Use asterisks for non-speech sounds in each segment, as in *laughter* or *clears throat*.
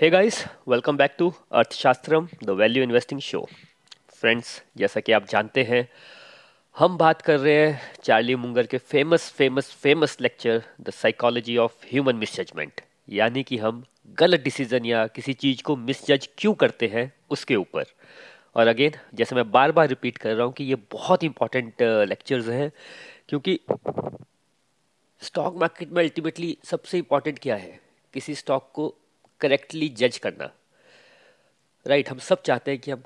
Hey guys welcome back to Arthashastram the value investing show friends जैसा कि आप जानते हैं, हम बात कर रहे हैं चार्ली मुंगर के famous famous famous lecture the psychology of human misjudgment यानी कि हम गलत डिसीज़न या किसी चीज़ को मिसजज क्यों करते हैं, उसके ऊपर। और अगेन जैसे मैं बार बार रिपीट कर रहा हूँ कि ये बहुत इंपॉर्टेंट लेक्चर्स हैं, क्योंकि स्टॉक मार्केट में अल्टीमेटली सबसे इंपॉर्टेंट क्या है? किसी स्टॉक को करेक्टली जज करना। राइट right, हम सब चाहते हैं कि हम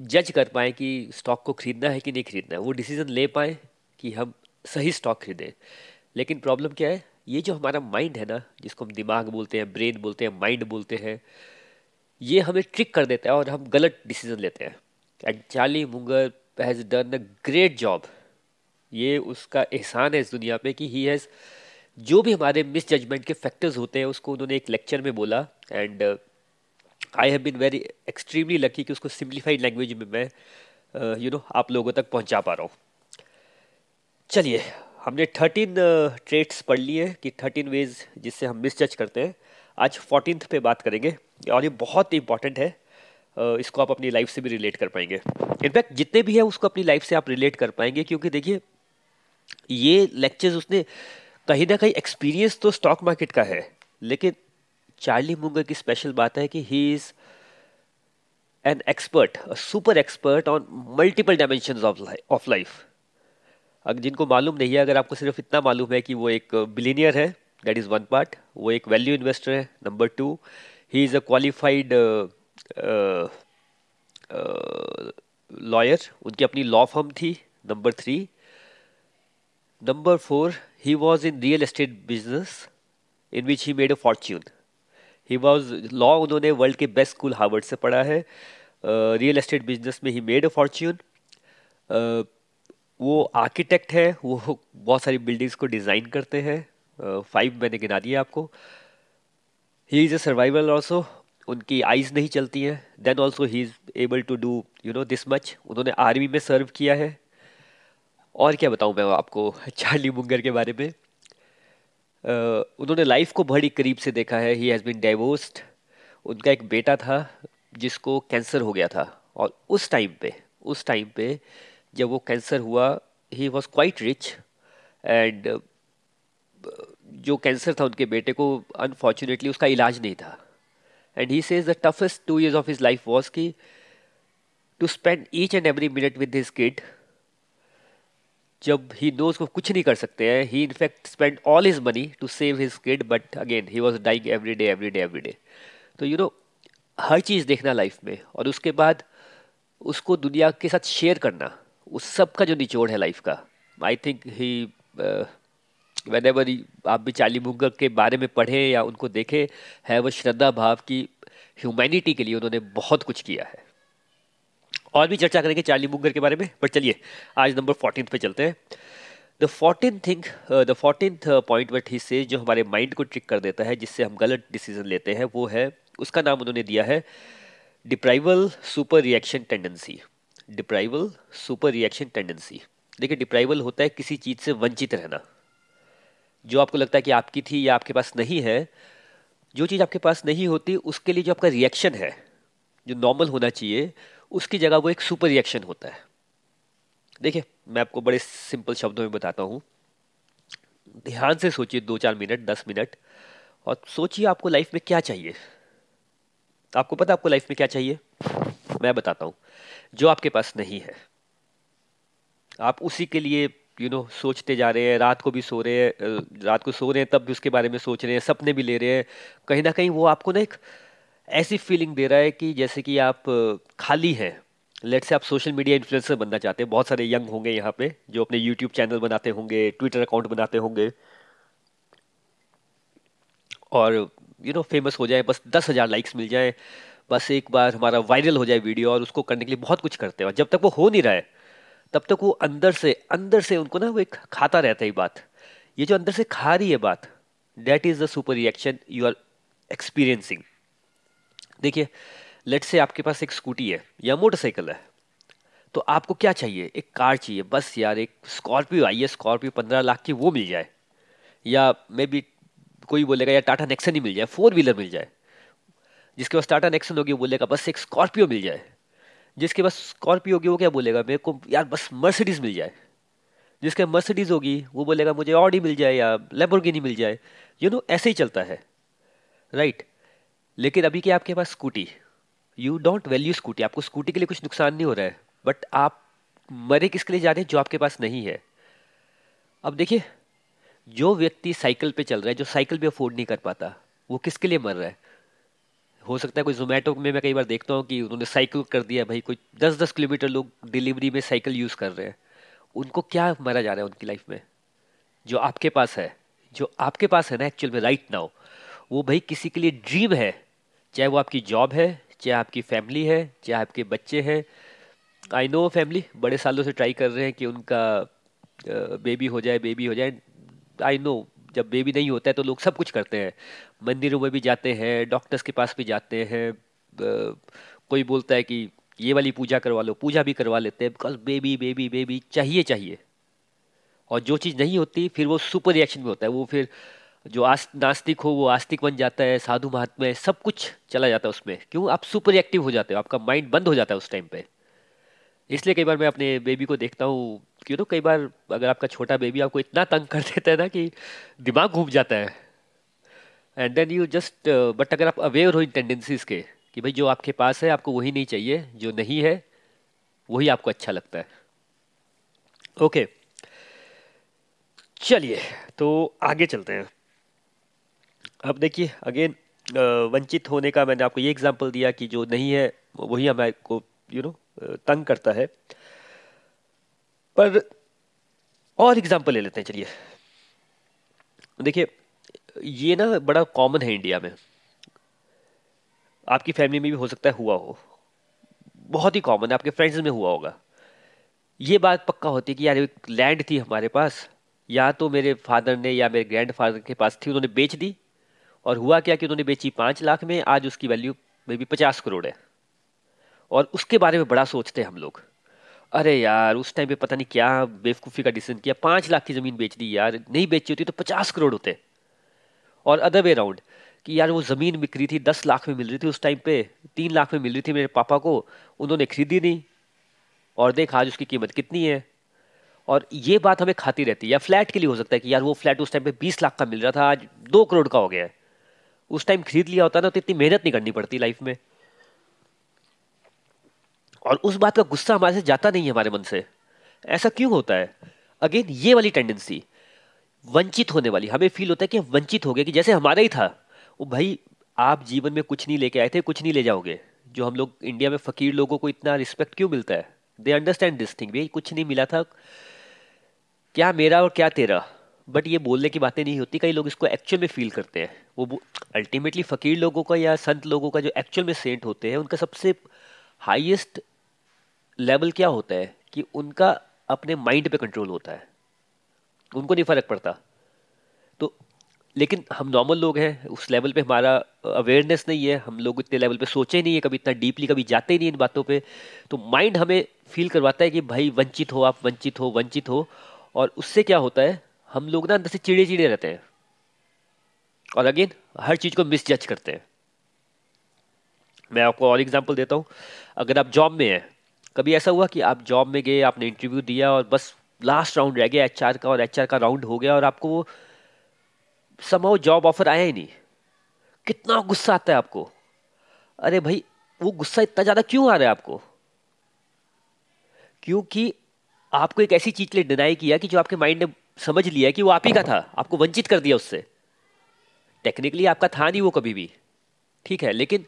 जज कर पाए कि स्टॉक को खरीदना है कि नहीं खरीदना है। वो डिसीज़न ले पाए कि हम सही स्टॉक खरीदें। लेकिन प्रॉब्लम क्या है? ये जो हमारा माइंड है ना जिसको हम दिमाग बोलते हैं ब्रेन बोलते हैं माइंड बोलते हैं ये हमें ट्रिक कर देता है और हम गलत डिसीज़न लेते हैं। And Charlie Munger has done a great job ये उसका एहसान है इस दुनिया पे कि ही हैज़ जो भी हमारे मिस जजमेंट के फैक्टर्स होते हैं उसको उन्होंने एक लेक्चर में बोला and I have been very extremely lucky कि उसको सिंप्लीफाइड लैंग्वेज में मैं you uh, know you know, आप लोगों तक पहुँचा पा रहा हूँ। चलिए हमने थर्टीन ट्रेट्स uh, पढ़ लिए कि थर्टीन वेज जिससे हम मिस जज करते हैं। आज फोर्टीन पे बात करेंगे और ये बहुत इंपॉर्टेंट है uh, इसको आप अपनी लाइफ से भी रिलेट कर पाएँगे। इनफैक्ट जितने भी है उसको अपनी लाइफ से आप रिलेट कर पाएँगे क्योंकि देखिए ये लेक्चर्स उसने कहीं ना कहीं एक्सपीरियंस तो स्टॉक मार्केट का है, लेकिन चार्ली मुंगर की स्पेशल बात है कि he is an expert super expert on multiple dimension of life अगर जिनको मालूम नहीं है, अगर आपको सिर्फ़ इतना मालूम है कि वो एक बिलीनियर है दैट इज़ वन पार्ट वो एक वैल्यू इन्वेस्टर है number two he is a qualified lawyer उनकी अपनी लॉ फर्म थी number three number four he was in real estate business in which he made a fortune. He was law उन्होंने world के best school Harvard से पढ़ा है। Real estate business में he made a fortune वो architect है। वो बहुत सारी बिल्डिंग्स को डिज़ाइन करते हैं। फाइव मैंने गिना दिया आपको। He is a survival also उनकी आइज़ नहीं चलती हैं। Then also he is able to do you know this much उन्होंने आर्मी में सर्व किया है। और क्या बताऊँ मैं आपको चार्ली मुंगर के बारे में? उन्होंने लाइफ को बड़ी करीब से देखा है। ही हैज़ बीन डाइवोर्स्ड उनका एक बेटा था, जिसको कैंसर हो गया था। और उस टाइम पे, उस टाइम पे जब वो कैंसर हुआ he was quite rich and जो कैंसर था उनके बेटे को अनफॉर्चुनेटली उसका इलाज नहीं था। And he says the toughest two years of his life was की to spend each and every minute with his kid जब ही नोज़ को कुछ नहीं कर सकते हैं he in fact spend all his money to save his kid but again he was dying every day every day every day तो you know हर चीज़ देखना लाइफ में, और उसके बाद उसको दुनिया के साथ शेयर करना, उस सब का जो निचोड़ है लाइफ का। I think he whenever आप भी चाली मुंगर के बारे में पढ़े या उनको देखे, है वो श्रद्धा भाव की ह्यूमैनिटी के लिए उन्होंने बहुत कुछ किया है। और भी चर्चा करेंगे चार्ली मुंगर के बारे में बट चलिए, आज नंबर फोर्टीन पे चलते हैं। The fourteen thing the fourteen point what he से जो हमारे माइंड को ट्रिक कर देता है, जिससे हम गलत डिसीज़न लेते हैं, वो है, उसका नाम उन्होंने दिया है deprival super reaction tendency deprival super reaction tendency देखिए डिप्राइवल होता है किसी चीज़ से वंचित रहना। जो आपको लगता है कि आपकी थी या आपके पास नहीं है, जो चीज़ आपके पास नहीं होती, उसके लिए जो आपका रिएक्शन है, जो नॉर्मल होना चाहिए उसकी जगह वो एक सुपर रिएक्शन होता है। देखिए मैं आपको बड़े सिंपल शब्दों में बताता हूँ। ध्यान से सोचिए दो चार मिनट दस मिनट और सोचिए आपको लाइफ में क्या चाहिए। आपको पता आपको लाइफ में क्या चाहिए? मैं बताता हूँ। जो आपके पास नहीं है। आप उसी के लिए यू you नो know, सोचते जा रहे हैं रात को भी सो रहे हैं रात को सो रहे हैं तब भी उसके बारे में सोच रहे हैं सपने भी ले रहे हैं। कहीं ना कहीं वो आपको ना एक ऐसी फीलिंग दे रहा है कि जैसे कि आप खाली हैं। लेट से आप सोशल मीडिया इन्फ्लुएंसर बनना चाहते हैं। बहुत सारे यंग होंगे यहाँ पे, जो अपने यूट्यूब चैनल बनाते होंगे ट्विटर अकाउंट बनाते होंगे। और यू नो फ़ेमस हो जाए, बस दस हज़ार लाइक्स मिल जाए, बस एक बार हमारा वायरल हो जाए वीडियो और उसको करने के लिए बहुत कुछ करते हैं। और जब तक वो हो नहीं रहा है, तब तक वो अंदर से अंदर से उनको ना वो एक खाता रहता है बात। ये जो अंदर से खा रही है बात that is the super reaction you are experiencing देखिए लेट से आपके पास एक स्कूटी है या मोटरसाइकिल है तो आपको क्या चाहिए? एक कार चाहिए। बस यार, एक स्कॉर्पियो आई है स्कॉर्पियो पंद्रह लाख की वो मिल जाए। या मे बी कोई बोलेगा यार टाटा नेक्सन ही मिल जाए फोर व्हीलर मिल जाए। जिसके पास टाटा नेक्सन होगी बोलेगा, बस एक स्कॉर्पियो मिल जाए। जिसके पास स्कॉर्पियो होगी, वो क्या बोलेगा, मेरे को यार बस मर्सिडीज मिल जाए। जिसके मर्सिडीज होगी, वो बोलेगा, मुझे ऑडी मिल जाए या लेबोर्गिनी मिल जाए। यू नो ऐसे ही चलता है। राइट लेकिन अभी क्या आपके पास scooty you don't value scooty, आपको स्कूटी के लिए कुछ नुकसान नहीं हो रहा है बट आप मरे किसके लिए जा रहे हैं जो आपके पास नहीं है? अब देखिए, जो व्यक्ति साइकिल पे चल रहा है, जो साइकिल भी अफोर्ड नहीं कर पाता, वो किसके लिए मर रहा है? हो सकता है कोई जोमेटो में मैं कई बार देखता हूँ कि उन्होंने साइकिल कर दिया भाई, कोई दस दस किलोमीटर लोग डिलीवरी में साइकिल यूज़ कर रहे हैं। उनको क्या मरा जा रहा है उनकी लाइफ में? जो आपके पास है, जो आपके पास है ना एक्चुअल में राइट नाउ वो भाई किसी के लिए ड्रीम है चाहे वो आपकी जॉब है, चाहे आपकी फैमिली है, चाहे आपके बच्चे हैं। आई नो फैमिली बड़े सालों से ट्राई कर रहे हैं कि उनका बेबी हो जाए बेबी हो जाए। आई नो जब बेबी नहीं होता है तो लोग सब कुछ करते हैं। मंदिरों में भी जाते हैं डॉक्टर्स के पास भी जाते हैं। कोई बोलता है कि ये वाली पूजा करवा लो, पूजा भी करवा लेते हैं। बिकॉज़ बेबी बेबी बेबी चाहिए चाहिए। और जो चीज़ नहीं होती, फिर वो सुपर रिएक्शन में होता है। वो फिर जो आस, नास्तिक हो, वो आस्तिक बन जाता है, साधु महात्मा है, सब कुछ चला जाता है उसमें। क्यों? आप सुपर एक्टिव हो जाते हो, आपका माइंड बंद हो जाता है उस टाइम पे। इसलिए कई बार मैं अपने बेबी को देखता हूँ, क्यों तो कई बार अगर आपका छोटा बेबी आपको इतना तंग कर देता है ना कि दिमाग घूम जाता है। And then you just but अगर आप अवेयर हो इन टेंडेंसीज के, कि भाई जो आपके पास है, आपको वही नहीं चाहिए, जो नहीं है, वही आपको अच्छा लगता है। Okay okay. चलिए तो आगे चलते हैं। अब देखिए अगेन वंचित होने का मैंने आपको ये एग्ज़ाम्पल दिया कि जो नहीं है, वही हमारे को यू नो तंग करता है। पर और एग्ज़ाम्पल ले लेते हैं, चलिए। देखिए, ये ना बड़ा कॉमन है इंडिया में। आपकी फैमिली में भी हो सकता है हुआ हो। बहुत ही कॉमन है, आपके फ्रेंड्स में हुआ होगा। ये बात पक्का होती है कि यार, एक लैंड थी हमारे पास। या तो मेरे फादर ने या मेरे ग्रैंड फादर के पास थी, उन्होंने बेच दी और हुआ क्या कि उन्होंने बेची पाँच लाख में, आज उसकी वैल्यू मे बी पचास करोड़ है। और उसके बारे में बड़ा सोचते हैं हम लोग। अरे यार, उस टाइम पे पता नहीं क्या बेवकूफ़ी का डिसीज़न किया। पाँच लाख की ज़मीन बेच दी यार, नहीं बेची होती तो पचास करोड़ होते। और अदर वे राउंड कि यार वो ज़मीन बिक रही थी, दस लाख में मिल रही थी उस टाइम पे, तीन लाख में मिल रही थी मेरे पापा को, उन्होंने खरीदी नहीं। और देख आज उसकी कीमत कितनी है। और ये बात हमें खाती रहती है। या फ्लैट के लिए हो सकता है कि यार वो फ्लैट उस टाइम पे बीस लाख का मिल रहा था, आज दो करोड़ का हो गया है। उस टाइम खरीद लिया होता ना तो इतनी मेहनत नहीं करनी पड़ती लाइफ में। और उस बात का गुस्सा हमारे से जाता नहीं है हमारे मन से। ऐसा क्यों होता है? अगेन ये वाली टेंडेंसी वंचित होने वाली। हमें फील होता है कि वंचित हो गए, कि जैसे हमारा ही था। वो भाई, आप जीवन में कुछ नहीं लेके आए थे, कुछ नहीं ले जाओगे। जो हम लोग इंडिया में फकीर लोगों को इतना रिस्पेक्ट क्यों मिलता है? दे अंडरस्टैंड दिस थिंग भाई, कुछ नहीं मिला था। क्या मेरा और क्या तेरा? बट ये बोलने की बातें नहीं होती, कई लोग इसको एक्चुअल में फील करते हैं। वो अल्टीमेटली फकीर लोगों का या संत लोगों का जो एक्चुअल में सेंट होते हैं, उनका सबसे हाईएस्ट लेवल क्या होता है? कि उनका अपने माइंड पे कंट्रोल होता है। उनको नहीं फ़र्क पड़ता। तो लेकिन हम नॉर्मल लोग हैं, उस लेवल पे हमारा अवेयरनेस नहीं है, हम लोग इतने लेवल पे सोचे नहीं है, कभी इतना डीपली कभी जाते नहीं इन बातों पे। तो माइंड हमें फील करवाता है कि भाई वंचित हो आप, वंचित हो वंचित हो। और उससे क्या होता है? हम लोग ना अंदर से चिड़े चिड़े रहते हैं। और अगेन हर चीज़ को मिस जज करते हैं। मैं आपको और एग्जांपल देता हूँ। अगर आप जॉब में हैं, कभी ऐसा हुआ कि आप जॉब में गए, आपने इंटरव्यू दिया और बस लास्ट राउंड रह गया एचआर का और एचआर का राउंड हो गया और आपको वो समाओ जॉब ऑफ़र आया ही नहीं। कितना गुस्सा आता है आपको। अरे भाई, वो गुस्सा इतना ज़्यादा क्यों आ रहा है आपको? क्योंकि आपको एक ऐसी चीज़ के लिए डिनाई किया कि जो आपके माइंड ने समझ लिया कि वो आप ही का था। आपको वंचित कर दिया उससे। टेक्निकली आपका था नहीं वो कभी भी। ठीक है, लेकिन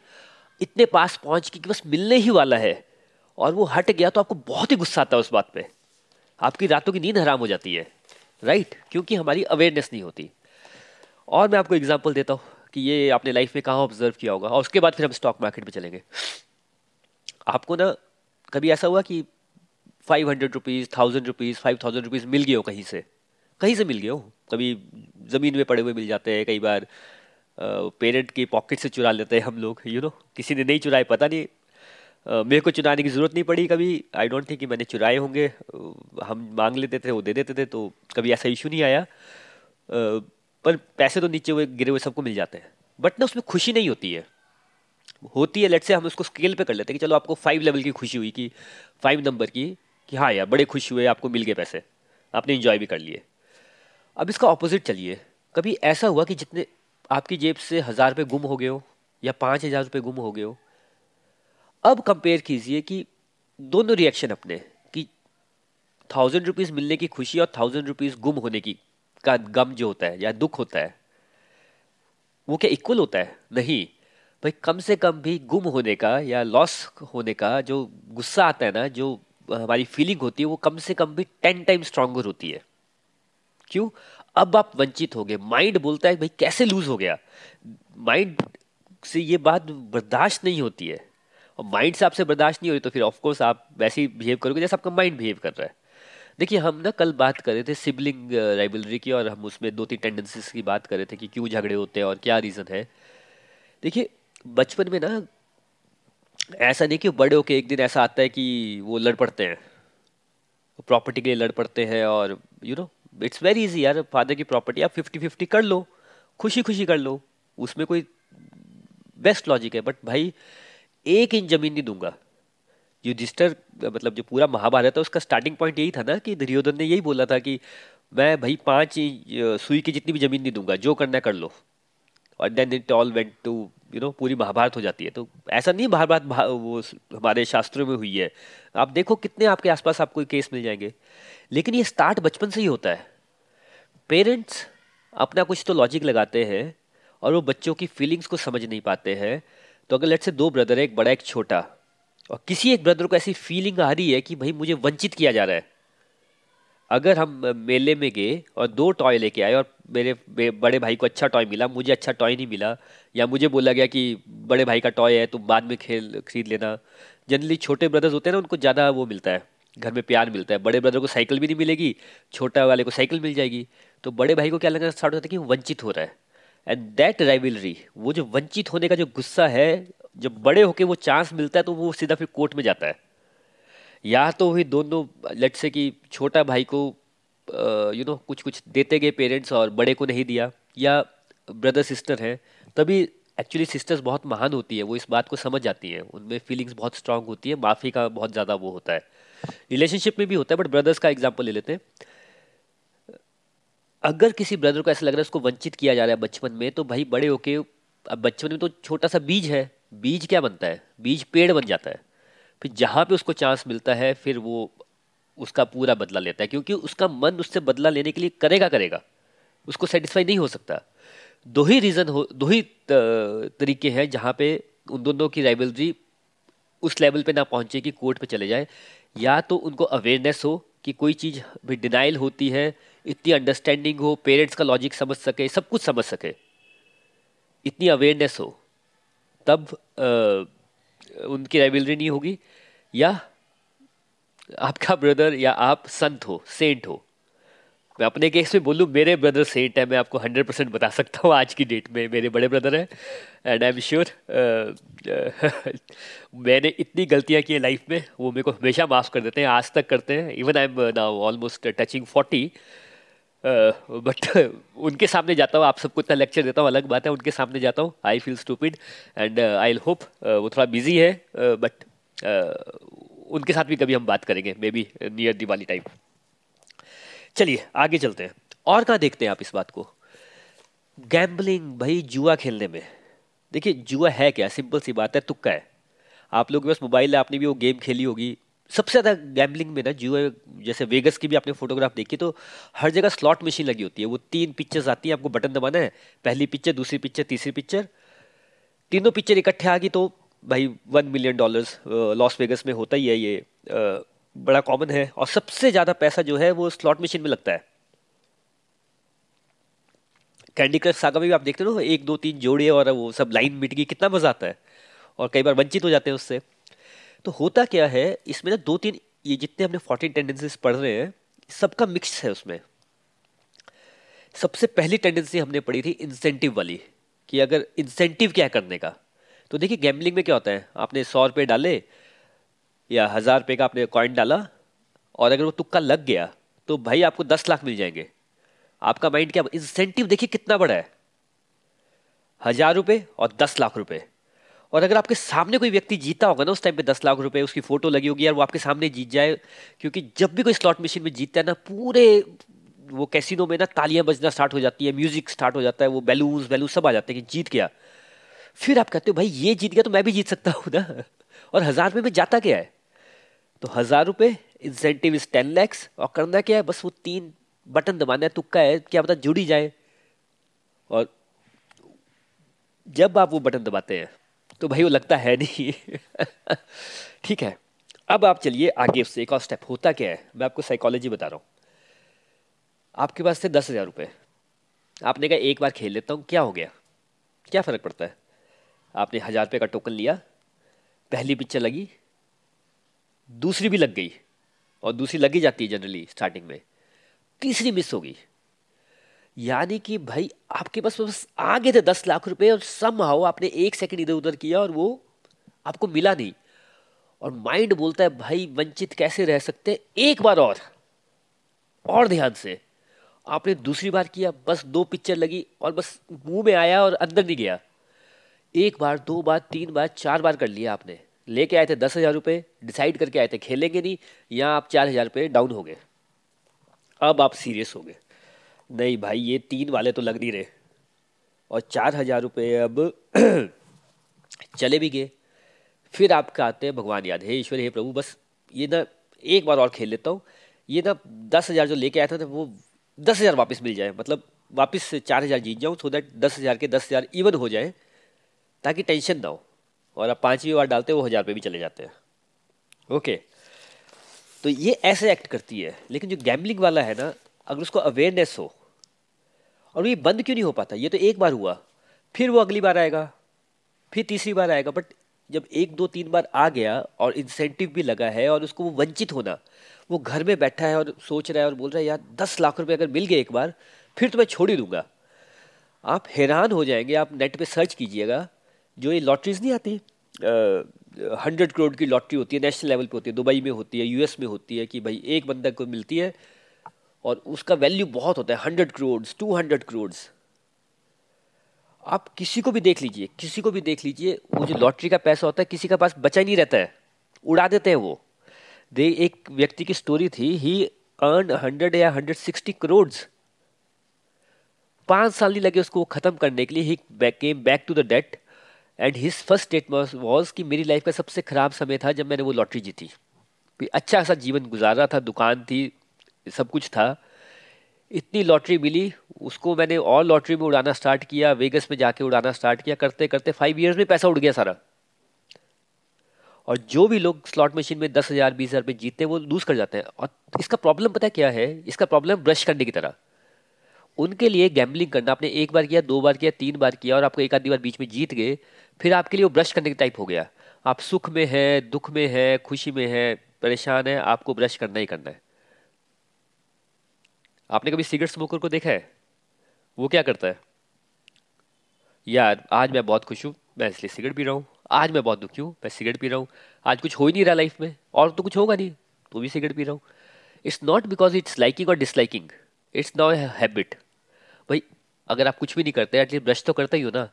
इतने पास पहुँच के कि बस मिलने ही वाला है और वो हट गया तो आपको बहुत ही गुस्सा आता है उस बात पे। आपकी रातों की नींद हराम हो जाती है। राइट क्योंकि हमारी अवेयरनेस नहीं होती। और मैं आपको एग्ज़ाम्पल देता हूँ कि ये आपने लाइफ में कहाँ ऑब्ज़र्व किया होगा। और उसके बाद फिर हम स्टॉक मार्केट में चलेंगे। आपको ना कभी ऐसा हुआ कि five hundred rupees thousand rupees five thousand rupees मिल गए हो कहीं से? कहीं से मिल गए हो? कभी ज़मीन में पड़े हुए मिल जाते हैं, कई बार पेरेंट की पॉकेट से चुरा लेते हैं हम लोग यू नो किसी ने नहीं चुराए पता नहीं मेरे को चुराने की ज़रूरत नहीं पड़ी कभी आई डोंट थिंक कि मैंने चुराए होंगे हम मांग लेते थे, वो दे देते थे तो कभी ऐसा इशू नहीं आया पर पैसे तो नीचे हुए, गिरे हुए सबको मिल जाते हैं बट ना उसमें खुशी नहीं होती है। होती है लेट से हम उसको स्केल पे कर लेते हैं कि चलो आपको फाइव लेवल की खुशी हुई कि फाइव नंबर की, कि हाँ यार, बड़े खुश हुए, आपको मिल गए पैसे, आपने इन्जॉय भी कर लिए। अब इसका ऑपोजिट चलिए। कभी ऐसा हुआ कि जितने आपकी जेब से हज़ार रुपये गुम हो गए हो या पाँच हज़ार रुपये गुम हो गए हो? अब कंपेयर कीजिए कि दोनों रिएक्शन अपने, कि थाउज़ेंड रुपीज़ मिलने की खुशी और थाउज़ेंड रुपीज़ गुम होने की का गम जो होता है या दुख होता है, वो क्या इक्वल होता है? नहीं। भाई, कम से कम भी गुम होने का या लॉस होने का जो गुस्सा आता है ना, जो हमारी फीलिंग होती है, वो कम से कम भी टेन टाइम स्ट्रांगर होती है। क्यों? अब आप वंचित हो गए। माइंड बोलता है भाई, कैसे लूज हो गया? माइंड से ये बात बर्दाश्त नहीं होती है। और माइंड से आपसे बर्दाश्त नहीं हो रही तो फिर ऑफकोर्स आप वैसे ही बिहेव करोगे जैसे आपका माइंड बिहेव कर रहा है। देखिए, हम ना कल बात कर रहे थे सिबलिंग राइवलरी की, और हम उसमें दो तीन टेंडेंसीज की बात कर रहे थे कि क्यों झगड़े होते हैं और क्या रीज़न है। देखिए, बचपन में ना ऐसा नहीं कि बड़े होके एक दिन ऐसा आता है कि वो लड़ पड़ते हैं। प्रॉपर्टी के लिए लड़ पड़ते हैं और you know it's very easy यार फादर की प्रॉपर्टी आप फिफ्टी फिफ्टी कर लो खुशी खुशी कर लो, उसमें कोई बेस्ट लॉजिक है बट भाई, एक इंच ज़मीन नहीं दूँगा। युधिष्ठर मतलब जो पूरा महाभारत है, उसका स्टार्टिंग पॉइंट यही था ना कि दुर्योधन ने यही बोला था कि मैं भाई पाँच सुई की जितनी भी ज़मीन नहीं दूँगा, जो करना कर लो। और then it all went to you know पूरी महाभारत हो जाती है। तो ऐसा नहीं महाभारत वो हमारे शास्त्रों में हुई है। आप देखो कितने आपके आसपास आपको केस मिल जाएँगे। लेकिन ये स्टार्ट बचपन से ही होता है। पेरेंट्स अपना कुछ तो लॉजिक लगाते हैं और वो बच्चों की फीलिंग्स को समझ नहीं पाते हैं। तो अगर लेट से दो ब्रदर है, एक बड़ा, एक छोटा, और किसी एक ब्रदर को ऐसी फीलिंग आ रही है कि भाई मुझे वंचित किया जा रहा है। अगर हम मेले में गए और दो टॉय लेके आए और मेरे बड़े भाई को अच्छा टॉय मिला, मुझे अच्छा टॉय नहीं मिला, या मुझे बोला गया कि बड़े भाई का टॉय है, तुम बाद में खेल, खरीद लेना। जनरली छोटे ब्रदर्स होते हैं ना, उनको ज़्यादा वो मिलता है, घर में प्यार मिलता है। बड़े ब्रदर को साइकिल भी नहीं मिलेगी, छोटा वाले को साइकिल मिल जाएगी। तो बड़े भाई को क्या लगना स्टार्ट होता है कि वंचित हो रहा है। एंड दैट राइवलरी वो जो वंचित होने का जो गुस्सा है, जब बड़े होके वो चांस मिलता है तो वो सीधा फिर कोर्ट में जाता है। या तो वही दोनों लेट से कि छोटा भाई को यू नो कुछ कुछ देते गए पेरेंट्स और बड़े को नहीं दिया, या ब्रदर सिस्टर हैं, तभी एक्चुअली सिस्टर्स बहुत महान होती है, वो इस बात को समझ जाती हैं। उनमें फीलिंग्स बहुत स्ट्रांग होती है, माफ़ी का बहुत ज़्यादा वो होता है। रिलेशनशिप में भी होता है बट ब्रदर्स का एग्ज़ाम्पल ले लेते हैं। अगर किसी ब्रदर को ऐसा लग रहा है उसको वंचित किया जा रहा है बचपन में तो भाई बड़े होके, अब बचपन में तो छोटा सा बीज है, बीज क्या बनता है? बीज पेड़ बन जाता है। फिर जहाँ पे उसको चांस मिलता है फिर वो उसका पूरा बदला लेता है। क्योंकि उसका मन उससे बदला लेने के लिए करेगा करेगा। उसको सेटिस्फाई नहीं हो सकता। दो ही रीज़न हो दो ही तरीके हैं जहाँ पे उन दोनों की राइवलरी उस लेवल पे ना पहुँचे कि कोर्ट पे चले जाए। या तो उनको अवेयरनेस हो कि कोई चीज़ भी डिनाइल होती है इतनी अंडरस्टैंडिंग हो पेरेंट्स का लॉजिक समझ सके सब कुछ समझ सके। इतनी अवेयरनेस हो तब आ, उनकी राइवलरी नहीं होगी, या आपका ब्रदर या आप संत हो सेंट हो। मैं अपने केस में बोलूँ, मेरे ब्रदर सेंट है, मैं आपको हंड्रेड परसेंट बता सकता हूँ आज की डेट में, मेरे बड़े ब्रदर हैं एंड आई एम श्योर मैंने इतनी गलतियाँ की हैं लाइफ में, वो मेरे को हमेशा माफ़ कर देते हैं, आज तक करते हैं even I am now almost touching forty but *laughs* उनके सामने जाता हूँ आप सबको इतना लेक्चर देता हूँ अलग बात है उनके सामने जाता हूँ I feel stupid and I hope वो थोड़ा बिज़ी है बट uh, uh, उनके साथ भी कभी हम बात करेंगे maybe near Diwali time चलिए आगे चलते हैं। और कहाँ देखते हैं आप इस बात को? गैम्बलिंग भाई जुआ खेलने में। देखिए जुआ है क्या? सिंपल सी बात है तुक्का है। आप लोग के पास मोबाइल है आपने भी वो गेम खेली होगी। सबसे ज़्यादा गैम्बलिंग में ना जुआ जैसे वेगस की भी आपने फोटोग्राफ देखी तो हर जगह स्लॉट मशीन लगी होती है। वो तीन पिक्चर्स आती हैं, आपको बटन दबाना है, पहली पिक्चर दूसरी पिक्चर तीसरी पिक्चर तीनों पिक्चर इकट्ठे आ गई तो भाई one million dollars Las Vegas में होता ही है ये बड़ा कॉमन है। और सबसे ज़्यादा पैसा जो है, वो स्लॉट मशीन में लगता है। कैंडी क्रश सागा में भी आप देखते हो, एक, दो, तीन जोड़े और वो सब लाइन मिट गई, कितना मज़ा आता है। और कई बार वंचित हो जाते हैं उससे। तो होता क्या है, इसमें ना दो तीन ये जितने हमने फोर्टीन टेंडेंसीज पढ़ रहे हैं, सबका मिक्स है उसमें। सबसे पहली टेंडेंसी हमने पढ़ी थी इंसेंटिव वाली, कि अगर इंसेंटिव क्या करने का? तो देखिए गैमलिंग में क्या होता है, आपने सौ रुपये डाले, या हज़ार रुपये का आपने कॉइन डाला, और अगर वो तुक्का लग गया तो भाई आपको दस लाख मिल जाएँगे। आपका माइंड क्या इंसेंटिव देखिए कितना बड़ा है। हज़ार रुपये और दस लाख रुपए। और अगर आपके सामने कोई व्यक्ति जीता होगा ना उस टाइम पे दस लाख रुपए, उसकी फ़ोटो लगी होगी यार, वो आपके सामने जीत जाए, क्योंकि जब भी कोई स्लॉट मशीन में जीतता है ना, पूरे वो कैसीनो में ना तालियाँ बजना स्टार्ट हो जाती है म्यूज़िक स्टार्ट हो जाता है, वो बैलून्स बैलून सब आ जाते हैं कि जीत गया। फिर आप कहते हो, भाई, ये जीत गया तो मैं भी जीत सकता हूँ ना। और हज़ार रुपये में जाता क्या है? तो हज़ार रुपये इंसेंटिव इज़ टेन लैक्स और करना क्या है? बस वो तीन बटन दबाना है, तुक्का है, क्या पता जुड़ी जाए। और जब आप वो बटन दबाते हैं तो भाई वो लगता है नहीं। *laughs* ठीक है, अब आप चलिए आगे उससे एक और स्टेप होता क्या है, मैं आपको साइकोलॉजी बता रहा हूँ। आपके पास थे दस हज़ार रुपये आपने कहा एक बार खेल लेता हूँ, क्या हो गया? क्या फ़र्क पड़ता है? आपने हज़ार रुपये का टोकन लिया, पहली पिक्चर लगी, दूसरी भी लग गई, और दूसरी लगी जाती है जनरली स्टार्टिंग में। तीसरी मिस हो गई। यानी कि भाई, आपके पास बस आगे थे दस लाख रुपए और सम हाउ आपने एक सेकंड इधर उधर किया और वो आपको मिला नहीं। और माइंड बोलता है, भाई, वंचित कैसे रह सकते एक बार और। और ध्यान से। आपने दूसरी बार किया, बस दो पिक्चर लगी और बस मुँह में आया और अंदर नहीं गया। एक बार, दो बार, तीन बार, चार बार कर लिया आपने। लेके आए थे दस हज़ार रुपये डिसाइड करके आए थे, खेलेंगे नहीं या आप चार हज़ार रुपये डाउन हो गए। अब आप सीरियस हो गए। नहीं भाई, ये तीन वाले तो लग नहीं रहे। और चार हज़ार रुपये अब *clears throat* चले भी गए। फिर आपके आते हैं, भगवान याद हे, ईश्वर हे प्रभु, बस ये ना एक बार और खेल लेता हूँ। ये ना दस हज़ार जो लेके आया था ना वो दस हज़ार वापस मिल जाए। मतलब वापस चार हज़ार जीत जाऊँ सो दैट दस हज़ार के दस हज़ार इवन हो जाए, ताकि टेंशन ना हो। और आप पाँचवीं बार डालते हो, वो हज़ार रुपये भी चले जाते हैं। ओके तो ये ऐसे एक्ट करती है। लेकिन जो गैम्बलिंग वाला है ना, अगर उसको अवेयरनेस हो और ये बंद क्यों नहीं हो पाता? ये तो एक बार हुआ, फिर वो अगली बार आएगा, फिर तीसरी बार आएगा बट जब एक, दो, तीन बार आ गया और इंसेंटिव भी लगा है और उसको वो वंचित होना, वो घर में बैठा है और सोच रहा है और बोल रहा है, यार, दस लाख रुपए अगर मिल गए एक बार, फिर तो मैं छोड़ ही दूँगा। आप हैरान हो जाएँगे, आप नेट पे सर्च कीजिएगा, जो ये लॉटरीज नहीं आती हंड्रेड करोड़ की लॉटरी होती है नेशनल लेवल पे होती है, दुबई में होती है यूएस में होती है कि भाई एक बंदा को मिलती है और उसका वैल्यू बहुत होता है hundred crore two hundred crore आप किसी को भी देख लीजिए, किसी को भी देख लीजिए, वो जो लॉटरी का पैसा होता है, किसी का पास बचा ही नहीं रहता है। उड़ा देते हैं वो। दे, एक व्यक्ति की स्टोरी थी ही अर्न हंड्रेड या हंड्रेड सिक्सटी करोड़ पाँच साल नहीं लगे उसको खत्म करने के लिए he came back to the date and his first statement was कि मेरी लाइफ का सबसे खराब समय था जब मैंने वो लॉटरी जीती। अच्छा सा जीवन गुजारा था, दुकान थी सब कुछ था। इतनी लॉटरी मिली, उसको मैंने और लॉटरी में उड़ाना स्टार्ट किया वेगस में जाके उड़ाना स्टार्ट किया, करते करते फाइव ईयर्स में पैसा उड़ गया सारा। और जो भी लोग स्लॉट मशीन में दस हज़ार, बीस हज़ार रुपये जीतते हैं, वो लूज कर जाते हैं। और इसका प्रॉब्लम पता क्या है? इसका प्रॉब्लम ब्रश करने की तरह। उनके लिए गैम्बलिंग करना, आपने एक बार किया, दो बार किया, तीन बार किया, और आपको एक आधी बार बीच में जीत गए, फिर आपके लिए वो ब्रश करने के टाइप हो गया। आप सुख में है, दुख में है, खुशी में है, परेशान है, आपको ब्रश करना ही करना है। आपने कभी सिगरेट स्मोकर को देखा है? वो क्या करता है? यार, आज मैं बहुत खुश हूँ, मैं इसलिए सिगरेट पी रहा हूँ। आज मैं बहुत दुखी हूँ, मैं सिगरेट पी रहा हूँ। आज कुछ हो ही नहीं रहा लाइफ में, और तो कुछ होगा नहीं। तो भी सिगरेट पी रहा हूँ। It's not because it's liking और डिसलाइकिंग इट्स नाउ हैबिट भाई, अगर आप कुछ भी नहीं करते एटलीस्ट ब्रश तो करते ही हो ना,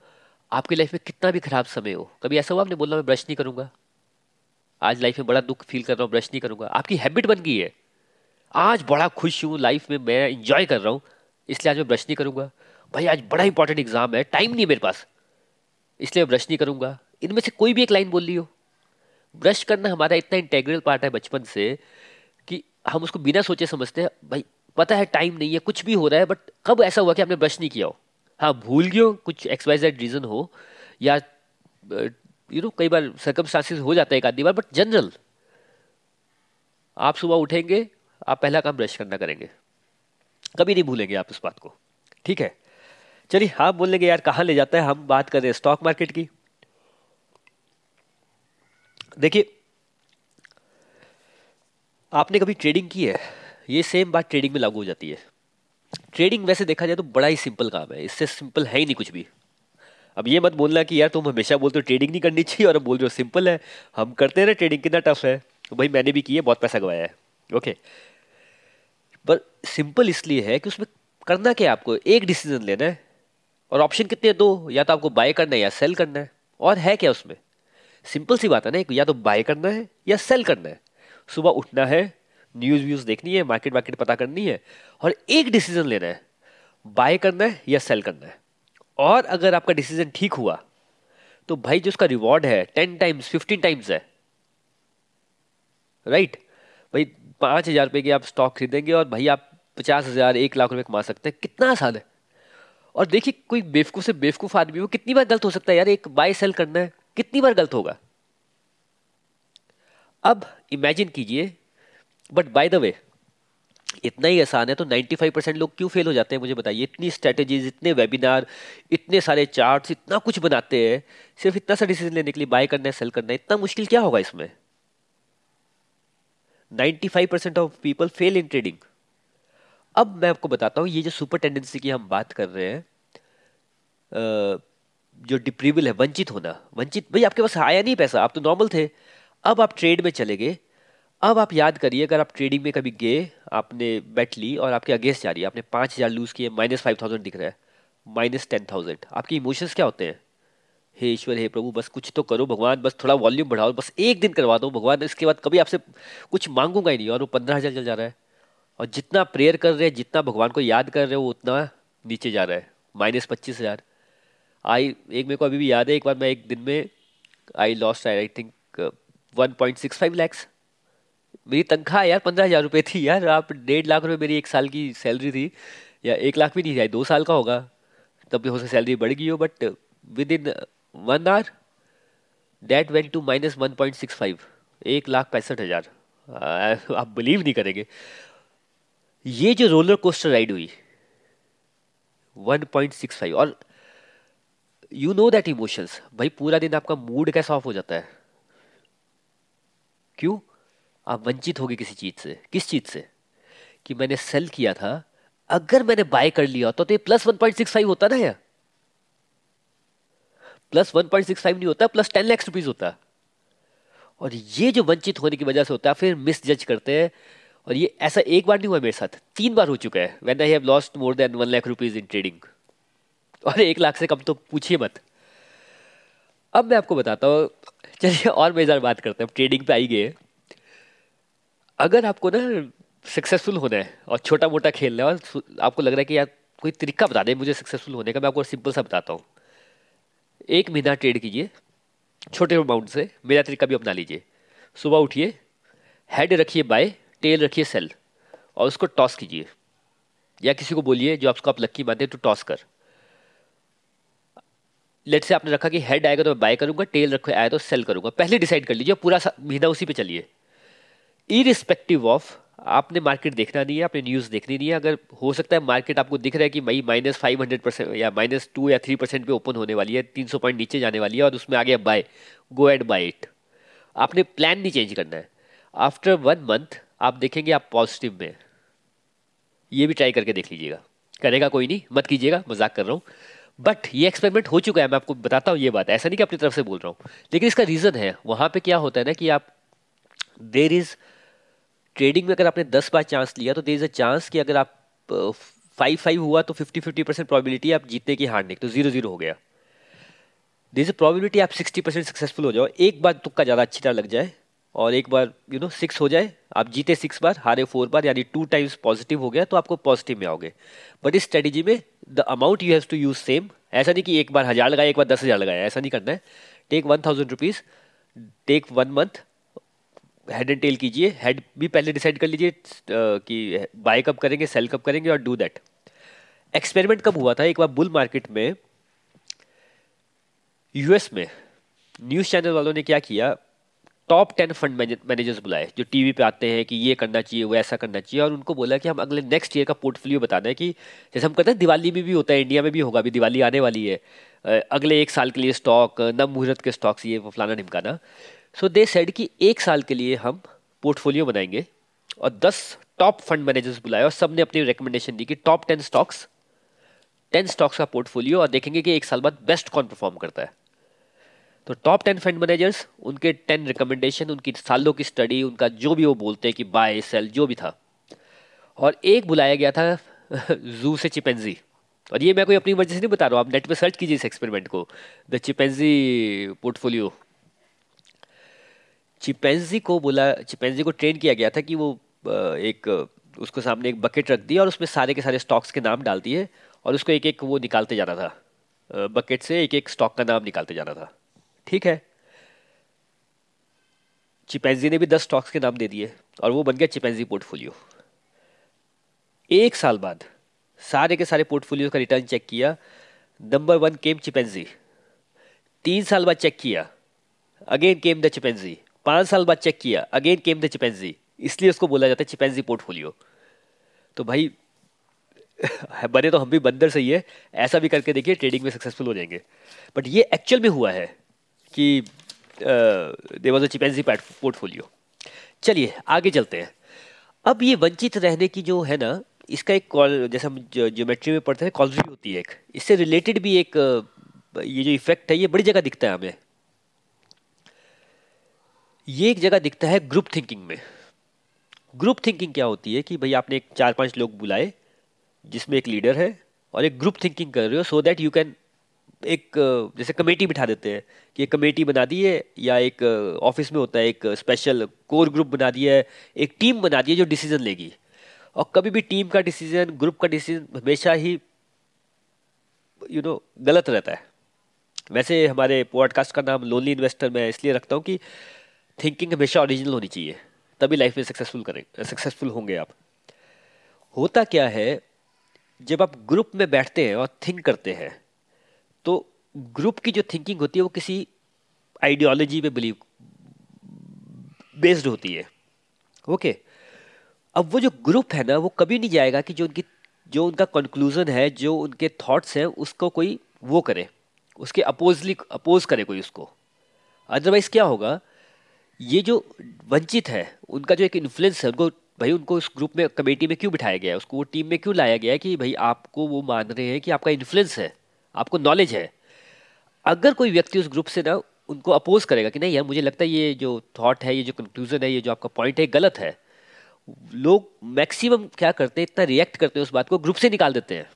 आपकी लाइफ में कितना भी खराब समय हो, कभी ऐसा हुआ? आपने बोला, मैं ब्रश नहीं करूँगा। आज लाइफ में बड़ा दुख फील कर रहा हूँ ब्रश नहीं करूँगा। आपकी हैबिट बन गई है। आज बड़ा खुश हूँ लाइफ में मैं इंजॉय कर रहा हूँ, इसलिए आज मैं ब्रश नहीं करूँगा। भाई, आज बड़ा इंपॉर्टेंट एग्ज़ाम है टाइम नहीं मेरे पास। इसलिए मैं ब्रश नहीं करूँगा। इनमें से कोई भी एक लाइन बोल ली हो। ब्रश करना हमारा इतना इंटेग्रल पार्ट है बचपन से कि हम उसको बिना सोचे समझते हैं, भाई, पता है टाइम नहीं है, कुछ भी हो रहा है बट कब ऐसा हुआ कि आपने ब्रश नहीं किया हो? हाँ भूल गए हो, कुछ एक्सवाइजेड रीजन हो, या यू नो कई बार सर्कमस्टांसिस हो जाता है एक आधी बार बट जनरल आप सुबह उठेंगे आप पहला काम ब्रश करना करेंगे। कभी नहीं भूलेंगे आप इस बात को। ठीक है? चलिए, आप बोल लेंगे यार, कहाँ ले जाता है? हम बात कर रहे हैं स्टॉक मार्केट की। देखिए, आपने कभी ट्रेडिंग की है? ये सेम बात ट्रेडिंग में लागू हो जाती है। ट्रेडिंग वैसे देखा जाए तो बड़ा ही सिंपल काम है। इससे सिंपल है ही नहीं कुछ भी। अब ये मत बोलना कि, यार, तुम हमेशा बोलते हो ट्रेडिंग नहीं करनी चाहिए और अब बोल रहे हो सिंपल है। हम करते हैं ना ट्रेडिंग कितना टफ है? तो भाई, मैंने भी की है, बहुत पैसा गवाया है। ओके पर सिंपल इसलिए है कि उसमें करना क्या आपको? एक डिसीज़न लेना है। और ऑप्शन कितने दो। या तो आपको बाय करना है या सेल करना है। और है क्या उसमें? सिंपल सी बात है ना या तो बाय करना है या सेल करना है। सुबह उठना है न्यूज़ व्यूज़ देखनी है मार्केट वार्केट पता करनी है और एक डिसीज़न लेना है। बाय करना है या सेल करना है। और अगर आपका डिसीज़न ठीक हुआ तो भाई जो उसका रिवॉर्ड है टेन टाइम्स फिफ्टीन टाइम्स है। राइट भाई पाँच हज़ार रुपए की आप स्टॉक खरीदेंगे और भाई आप पचास हज़ार, एक लाख रुपए कमा सकते हैं। कितना आसान है। और देखिए, कोई बेवकूफ़ से बेवकूफ़ आदमी हो, कितनी बार गलत हो सकता है यार। एक बाय सेल करना है, कितनी बार गलत होगा। अब इमेजिन कीजिए बट बाय द वे इतना ही आसान है तो 95 परसेंट लोग क्यों फेल हो जाते हैं, मुझे बताइए। इतनी स्ट्रेटेजीज इतने वेबिनार इतने सारे चार्ट्स इतना कुछ बनाते हैं, सिर्फ़ इतना सा डिसीज़न लेने के लिए बाय करना है सेल करना है। इतना मुश्किल क्या होगा इसमें? 95 percent of people fail in trading अब मैं आपको बताता हूँ, ये जो सुपर टेंडेंसी की हम बात कर रहे हैं जो डिप्रीवल है, वंचित होना। वंचित, भाई आपके पास आया नहीं पैसा, आप तो नॉर्मल थे। अब आप ट्रेड में चले गए। अब आप याद करिए, अगर आप ट्रेडिंग में कभी गए, आपने बेट ली और आपके अगेंस्ट जा रही है, आपने पाँच हज़ार लूज़ किए माइनस फाइव थाउज़ेंड दिख रहा है माइनस टेन थाउज़ेंड आपके इमोशंस क्या होते हैं? हे ईश्वर, हे प्रभु, बस कुछ तो करो भगवान, बस थोड़ा वॉल्यूम बढ़ाओ, बस एक दिन करवा दो भगवान। इसके बाद कभी आपसे कुछ मांगूँगा ही नहीं, और वो पंद्रह हज़ार चल जा रहा है। और जितना प्रेयर कर रहे हैं, जितना भगवान को याद कर रहे हो उतना नीचे जा रहा है माइनस पच्चीस हज़ार। आई एक मेरे को अभी भी याद है, एक बार मैं एक दिन में I lost I I think one point six five lakhs मेरी तनख्वाह यार पंद्रह हज़ार रुपये थी यार, आप डेढ़ लाख रुपये मेरी एक साल की सैलरी थी, या एक लाख भी नहीं थी दो साल का होगा, तब भी हो सकता सैलरी बढ़ गई हो but within one hour date went to minus one point six five एक लाख पैंसठ हज़ार। आप बिलीव नहीं करेंगे। ये जो रोलर कोस्टर राइड हुई 1.65 और यू नो दैट इमोशंस भाई पूरा दिन आपका मूड कैसा ऑफ़ हो जाता है। क्यों? आप वंचित हो गए किसी चीज़ से। किस चीज़ से? कि मैंने सेल किया था। अगर मैंने बाय कर लिया तो, तो ये plus one point six five होता ना यार। Plus one point six five नहीं होता प्लस टेन लैक्स रुपीज़ होता। और ये जो वंचित होने की वजह से होता है, फिर मिस जज करते हैं। और ये ऐसा एक बार नहीं हुआ मेरे साथ, तीन बार हो चुका है। When I have lost more than one lakh rupees in trading और एक लाख से कम तो पूछिए मत। अब मैं आपको बताता हूँ, चलिए और मज़ेदार बात करते हैं। ट्रेडिंग पे आई गए। अगर आपको ना सक्सेसफुल होना है और छोटा मोटा खेलना है, और आपको लग रहा है कि यार कोई तरीका बता दे मुझे सक्सेसफुल होने का, मैं आपको सिंपल सा बताता हूँ। एक महीना ट्रेड कीजिए, छोटे अमाउंट से मेरा तरीका भी अपना लीजिए। सुबह उठिए हेड रखिए बाय टेल रखिए सेल और उसको टॉस कीजिए। या किसी को बोलिए जो आपको आप लक्की मानते हैं तो टॉस कर। लेट से आपने रखा कि हेड आएगा तो मैं बाय करूँगा टेल रखो, आया तो सेल करूँगा। पहले डिसाइड कर लीजिए पूरा महीना उसी पे चलिए। इरिस्पेक्टिव ऑफ़ आपने मार्केट देखना नहीं है, आपने न्यूज़ देखनी नहीं है। अगर हो सकता है मार्केट आपको दिख रहा है कि मई माइनस फाइव हंड्रेड परसेंट या माइनस टू या थ्री परसेंट पे ओपन होने वाली है, तीन सौ पॉइंट नीचे जाने वाली है और उसमें आगे by go add by it आपने प्लान नहीं चेंज करना है। आफ्टर वन मंथ आप देखेंगे आप पॉजिटिव में ये भी ट्राई करके देख लीजिएगा। करेगा कोई नहीं, मत कीजिएगा, मज़ाक कर रहा हूँ। बट ये एक्सपेरिमेंट हो चुका है, मैं आपको बताता हूँ ये बात। ऐसा नहीं कि अपनी तरफ़ से बोल रहा हूँ। लेकिन इसका रीज़न है। वहाँ पे क्या होता है ना कि आप देर इज़ ट्रेडिंग में अगर आपने दस बार चांस लिया तो देर इज़ अ चांस कि अगर आप फाइव फाइव हुआ तो फिफ्टी फिफ्टी परसेंट प्रॉबिलिटी आप जीतने की हारने की तो ज़ीरो ज़ीरो हो गया। देर इज़ अ प्रॉबिलिटी आप सिक्सटी परसेंट सक्सेसफुल हो जाओ। एक बार तुक्का ज़्यादा अच्छी तरह लग जाए, और एक बार यू नो सिक्स हो जाए, आप जीते सिक्स बार, हारे फोर बार, यानी टू टाइम्स पॉजिटिव हो गया तो आपको पॉजिटिव में आओगे। बट इस स्ट्रेटेजी में the amount you have to use same ऐसा नहीं कि एक बार हज़ार लगाया एक बार दस हज़ार लगाया ऐसा नहीं करना है। Take one thousand rupees take one month head and tail कीजिए हेड भी पहले डिसाइड कर लीजिए कि बाय कब करेंगे सेल कब करेंगे और डू दैट एक्सपेरिमेंट कब हुआ था? एक बार बुल मार्केट में यूएस में न्यूज़ चैनल वालों ने क्या किया? टॉप टेन फंड मैनेजर्स बुलाए, जो टीवी पे आते हैं कि ये करना चाहिए, वो ऐसा करना चाहिए, और उनको बोला कि हम अगले नेक्स्ट ईयर का पोर्टफोलियो बताना है कि जैसे हम कहते हैं दिवाली में भी होता है इंडिया में भी होगा, अभी दिवाली आने वाली है। अगले एक साल के लिए स्टॉक नव मुहूर्त के स्टॉक्स ये फलाना ढिमकाना। सो दे सेड कि एक साल के लिए हम पोर्टफोलियो बनाएँगे और दस टॉप फंड मैनेजर्स बुलाए और सबने अपनी रिकमेंडेशन दी कि top ten stocks ten stocks का पोर्टफोलियो और देखेंगे कि एक साल बाद बेस्ट कौन परफॉर्म करता है। तो टॉप टेन फंड मैनेजर्स उनके टेन रिकमेंडेशन उनकी सालों की स्टडी उनका जो भी वो बोलते हैं कि बाय सेल जो भी था। और एक बुलाया गया था *laughs* जू से चिपेंजी और ये मैं कोई अपनी मर्ज़ी से नहीं बता रहा हूँ, आप नेट पर सर्च कीजिए इस एक्सपेरिमेंट को। द चिपेंजी पोर्टफोलियो चिपेंजी को बोला, चिपेंजी को ट्रेन किया गया था कि वो एक, उसको सामने एक बकेट रख दिया और उसमें सारे के सारे स्टॉक्स के नाम डाल दिए और उसको एक एक वो निकालते जाना था। बकेट से एक एक स्टॉक का नाम निकालते जाना था। ठीक है? चिपेंजी ने भी दस स्टॉक्स के नाम दे दिए और वो बन गया चिपेंजी पोर्टफोलियो एक साल बाद सारे के सारे पोर्टफोलियो का रिटर्न चेक किया। Number one came chimpanzee. तीन साल बाद चेक किया। Again came the chimpanzee. पाँच साल बाद चेक किया अगेन केम द चिपेंजी इसलिए उसको बोला जाता है चिपेंजी पोर्टफोलियो तो भाई, *laughs* बने तो हम भी बंदर सही है, ऐसा भी करके देखिए ट्रेडिंग में सक्सेसफुल हो जाएँगे। बट ये एक्चुअल में हुआ है कि they was a chimpanzee portfolio चलिए, आगे चलते हैं। अब ये वंचित रहने की जो है ना, इसका एक कॉल जैसे हम ज्योमेट्री में पढ़ते हैं कॉलरी होती है एक। इससे रिलेटेड भी एक ये जो इफ़ेक्ट है, ये बड़ी जगह दिखता है हमें। ये एक जगह दिखता है ग्रुप थिंकिंग में। ग्रुप थिंकिंग क्या होती है कि भाई आपने एक चार पाँच लोग बुलाए जिसमें एक लीडर है और एक ग्रुप थिंकिंग कर रहे हो सो दैट यू कैन एक जैसे कमेटी बिठा देते हैं कि एक कमेटी बना दी है या एक ऑफ़िस में होता है एक स्पेशल कोर ग्रुप बना दिया है एक टीम बना दी है जो डिसीज़न लेगी। और कभी भी टीम का डिसीज़न ग्रुप का डिसीज़न हमेशा ही यू you नो know, गलत रहता है। वैसे हमारे पॉडकास्ट का नाम लोनली इन्वेस्टर मैं इसलिए रखता हूँ कि थिंकिंग हमेशा ओरिजिनल होनी चाहिए। तभी लाइफ में सक्सेसफुल करें सक्सेसफुल होंगे आप। होता क्या है, जब आप ग्रुप में बैठते हैं और थिंक करते हैं तो ग्रुप की जो थिंकिंग होती है वो किसी आइडियोलॉजी पे बिलीव बेस्ड होती है। ओके अब वो जो ग्रुप है ना, वो कभी नहीं जाएगा कि जो उनकी, जो उनका कंक्लूजन है, जो उनके थॉट्स हैं, उसको कोई वो करे, उसके अपोजली अपोज करे कोई उसको। अदरवाइज़ क्या होगा ये जो वंचित है, उनका जो एक इन्फ्लुएंस है, उनको, भाई उनको उस ग्रुप में कमेटी में क्यों बिठाया गया है? उसको वो टीम में क्यों लाया गया है कि भाई आपको वो मान रहे हैं कि आपका इन्फ्लुएंस है, आपको नॉलेज है? अगर कोई व्यक्ति उस ग्रुप से ना, उनको अपोज करेगा कि नहीं यार, मुझे लगता है ये जो थॉट है, ये जो कंक्लूजन है, ये जो आपका पॉइंट है गलत है। लोग मैक्सिमम क्या करते हैं, इतना रिएक्ट करते हैं उस बात को ग्रुप से निकाल देते हैं।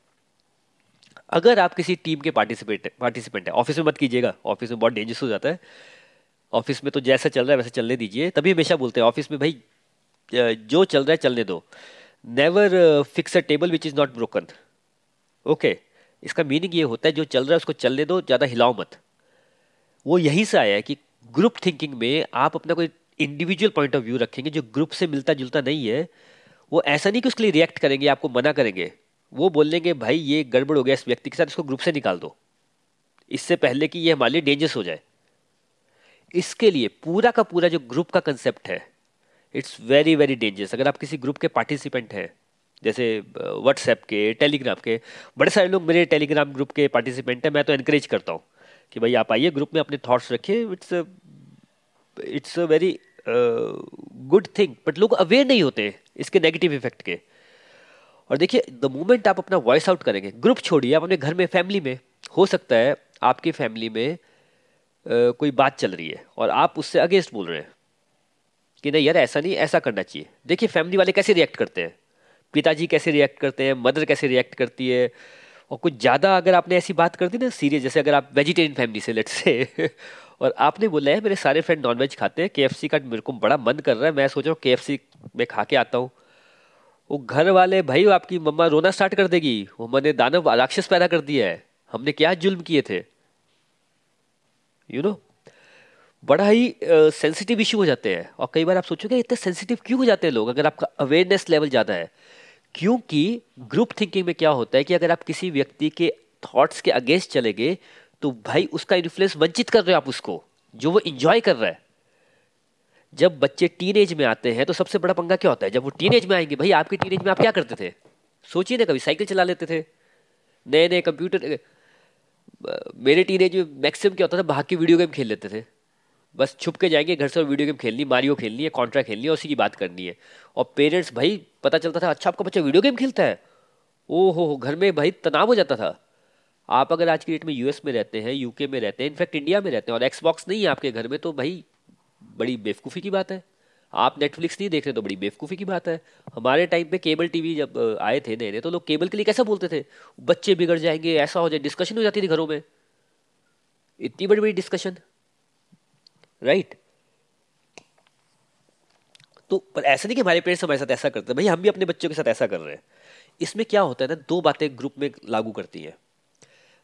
अगर आप किसी टीम के पार्टिसिपेट पार्टिसिपेंट है ऑफ़िस में मत कीजिएगा ऑफ़िस में बहुत डेंजरस हो जाता है। ऑफ़िस में तो जैसा चल रहा है वैसे चलने दीजिए। तभी हमेशा बोलते हैं, ऑफ़िस में भाई जो चल रहा है चलने दो। Never fix a table which is not broken okay इसका मीनिंग ये होता है, जो चल रहा है उसको चलने दो, ज़्यादा हिलाओ मत। वो यहीं से आया है कि ग्रुप थिंकिंग में आप अपना कोई इंडिविजुअल पॉइंट ऑफ़ व्यू रखेंगे, जो ग्रुप से मिलता जुलता नहीं है, वो ऐसा नहीं कि उसके लिए रिएक्ट करेंगे, आपको मना करेंगे। वो बोल लेंगे, भाई, ये गड़बड़ हो गया इस व्यक्ति के साथ, इसको ग्रुप से निकाल दो। इससे पहले कि ये हमारे लिए डेंजरस हो जाए। इसके लिए पूरा का पूरा जो ग्रुप का कंसेप्ट है इट्स वेरी वेरी डेंजरस अगर आप किसी ग्रुप के पार्टिसिपेंट हैं, जैसे व्हाट्सएप के टेलीग्राम के, बड़े सारे लोग मेरे टेलीग्राम ग्रुप के पार्टिसिपेंट हैं, मैं तो इनक्रेज करता हूँ कि भाई आप आइए ग्रुप में अपने थॉट्स रखिए it's it's a very good thing but लोग अवेयर नहीं होते इसके नेगेटिव इफ़ेक्ट के। और देखिए द मोमेंट आप अपना वॉइस आउट करेंगे ग्रुप छोड़िए, आप अपने घर में फैमिली में, हो सकता है आपकी फैमिली में कोई बात चल रही है और आप उससे अगेंस्ट बोल रहे हैं कि नहीं यार ऐसा नहीं, ऐसा करना चाहिए। देखिए फैमिली वाले कैसे रिएक्ट करते हैं? पिताजी कैसे रिएक्ट करते हैं? मदर कैसे रिएक्ट करती है? और कुछ ज़्यादा अगर आपने ऐसी बात कर दी ना सीरियस जैसे अगर आप वेजिटेरियन फैमिली से लेट से *laughs* और आपने बोला है, मेरे सारे फ्रेंड नॉनवेज खाते हैं के का मेरे को बड़ा मन कर रहा है, मैं सोच रहा हूँ के में खा के आता हूँ। वो घर वाले भाई आपकी मम्मा रोना स्टार्ट कर देगी। वो मैंने दानव, राक्षस पैदा कर दिया है। हमने क्या जुल्म किए थे? यू नो बड़ा ही सेंसिटिव इशू हो जाते हैं। और कई बार आप सोचोगे, इतने सेंसिटिव क्यों हो जाते हैं लोग? अगर आपका अवेयरनेस लेवल ज़्यादा है। क्योंकि ग्रुप थिंकिंग में क्या होता है कि अगर आप किसी व्यक्ति के थॉट्स के अगेंस्ट चले गए तो भाई उसका इन्फ्लुएंस वंचित कर रहे हो आप उसको, जो वो इंजॉय कर रहा है। जब बच्चे टीन में आते हैं तो सबसे बड़ा पंगा क्या होता है? जब वो टीन में आएँगे, भाई आपके टीन में आप क्या करते थे? सोचिए ना, कभी साइकिल चला लेते थे। नए नए कंप्यूटर मेरे टीनेज में मैक्सिमम क्या होता था? भाग के वीडियो गेम खेल लेते थे। बस छुप के जाएँगे, घर से और वीडियो गेम खेलनी मारियो खेलनी है कॉन्ट्रा खेलनी है, उसी की बात करनी है। और पेरेंट्स भाई, पता चलता था अच्छा आपका बच्चा वीडियो गेम खेलता है। ओ हो घर में भाई तनाव हो जाता था। आप अगर आज की डेट में यूएस में रहते हैं यूके में रहते हैं इनफैक्ट इंडिया में रहते हैं, और एक्सबॉक्स नहीं है आपके घर में तो भाई, बड़ी बेवकूफ़ी की बात है। आप नेटफ्लिक्स नहीं देख रहे तो बड़ी बेवकूफ़ी की बात है। हमारे टाइम पे केबल टीवी जब आए थे नए नए तो लोग केबल के लिए कैसा बोलते थे? बच्चे बिगड़ जाएँगे, ऐसा हो जाए डिस्कशन हो जाती थी घरों में। इतनी बड़ी बड़ी डिस्कशन राइट तो पर ऐसा नहीं कि हमारे पेरेंट्स हमारे साथ ऐसा करते हैं। भाई, हम भी अपने बच्चों के साथ ऐसा कर रहे हैं। इसमें क्या होता है ना, दो बातें ग्रुप में लागू करती हैं।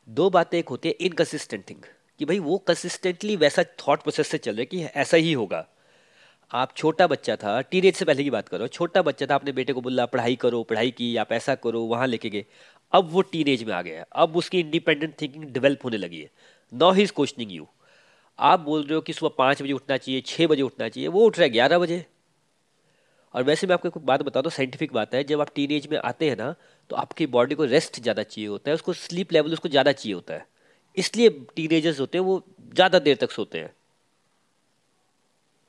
दो बातें एक होती है इनकन्सिस्टेंट थिंग कि भाई, वो कंसिस्टेंटली वैसा थॉट प्रोसेस से चल रहे कि ऐसा ही होगा। आप छोटा बच्चा था टीनेज से पहले की बात करो, छोटा बच्चा था आपने बेटे को बोला, पढ़ाई करो, पढ़ाई की आप ऐसा करो, वहाँ लेके गए। अब वो टीनेज में आ गया अब उसकी इंडिपेंडेंट थिंकिंग डेवलप होने लगी है। No he is questioning you आप बोल रहे हो कि सुबह पाँच बजे उठना चाहिए छः बजे उठना चाहिए, वो उठ रहा है ग्यारह बजे। और वैसे मैं आपको एक बात बता दो साइंटिफिक बात है, जब आप टीन में आते हैं ना तो आपकी बॉडी को रेस्ट ज़्यादा चाहिए होता है, उसको स्लीप लेवल उसको ज़्यादा चाहिए होता है। इसलिए टीनेजर्स होते हैं, वो ज़्यादा देर तक सोते हैं।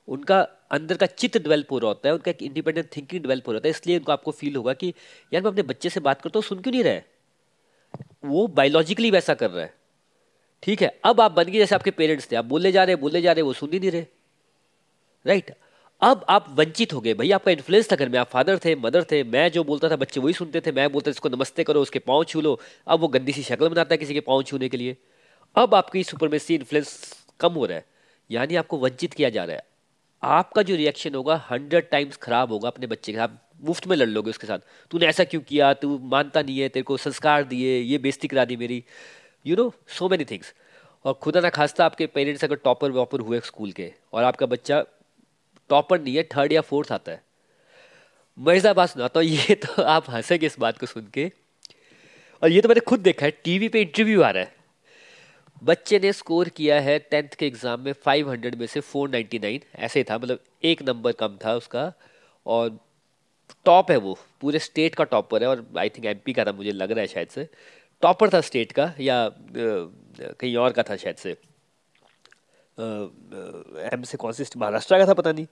उनका अंदर का चित्त डेवलप हो रहा होता है, उनका एक इंडिपेंडेंट थिंकिंग डेवलप हो रहा है, इसलिए उनको आपको फील होगा कि, यार, मैं अपने बच्चे से बात करता हूँ, सुन क्यों नहीं रहे? वो बायोलॉजिकली वैसा कर रहा है। ठीक है, अब आप बन गए जैसे आपके पेरेंट्स थे, आप बोले जा रहे बोले जा रहे वो सुन ही नहीं रहे। राइट अब आप वंचित हो गए। भाई, आपका इन्फ्लुएंस था घर में, आप फादर थे मदर थे, मैं जो बोलता था, बच्चे वही सुनते थे, मैं बोलता था, इसको नमस्ते करो, उसके पाँव छू लो। अब वो गंदी सी शक्ल बनाता है किसी के पाँव छूने के लिए। अब आपकी सुपरमेसी इन्फ्लुएंस कम हो रहा है। यानी आपको वंचित किया जा रहा है। आपका जो रिएक्शन होगा हंड्रेड टाइम्स खराब होगा अपने बच्चे के साथ। मुफ़्त में लड़ लोगे उसके साथ। तूने ऐसा क्यों किया? तू मानता नहीं है, तेरे को संस्कार दिए, ये बेइज्जती करा दी मेरी। You know so many things और खुदा ना खास्ता आपके पेरेंट्स अगर टॉपर वॉपर हुए स्कूल के, और आपका बच्चा टॉपर नहीं है थर्ड या फोर्थ आता है। मज़ा बात सुनाता हूँ ये तो आप हंसेंगे इस बात को सुन के। और ये तो मैंने खुद देखा है टीवी पे इंटरव्यू आ रहा है। बच्चे ने स्कोर किया है टेंथ के एग्ज़ाम में 500 में से 499 ऐसे था मतलब एक नंबर कम था उसका। और टॉप है वो, पूरे स्टेट का टॉपर है और आई थिंक एमपी का था, मुझे लग रहा है शायद से। टॉपर था स्टेट का, या कहीं और का था शायद से। एम से कौन सी महाराष्ट्र का था, पता नहीं।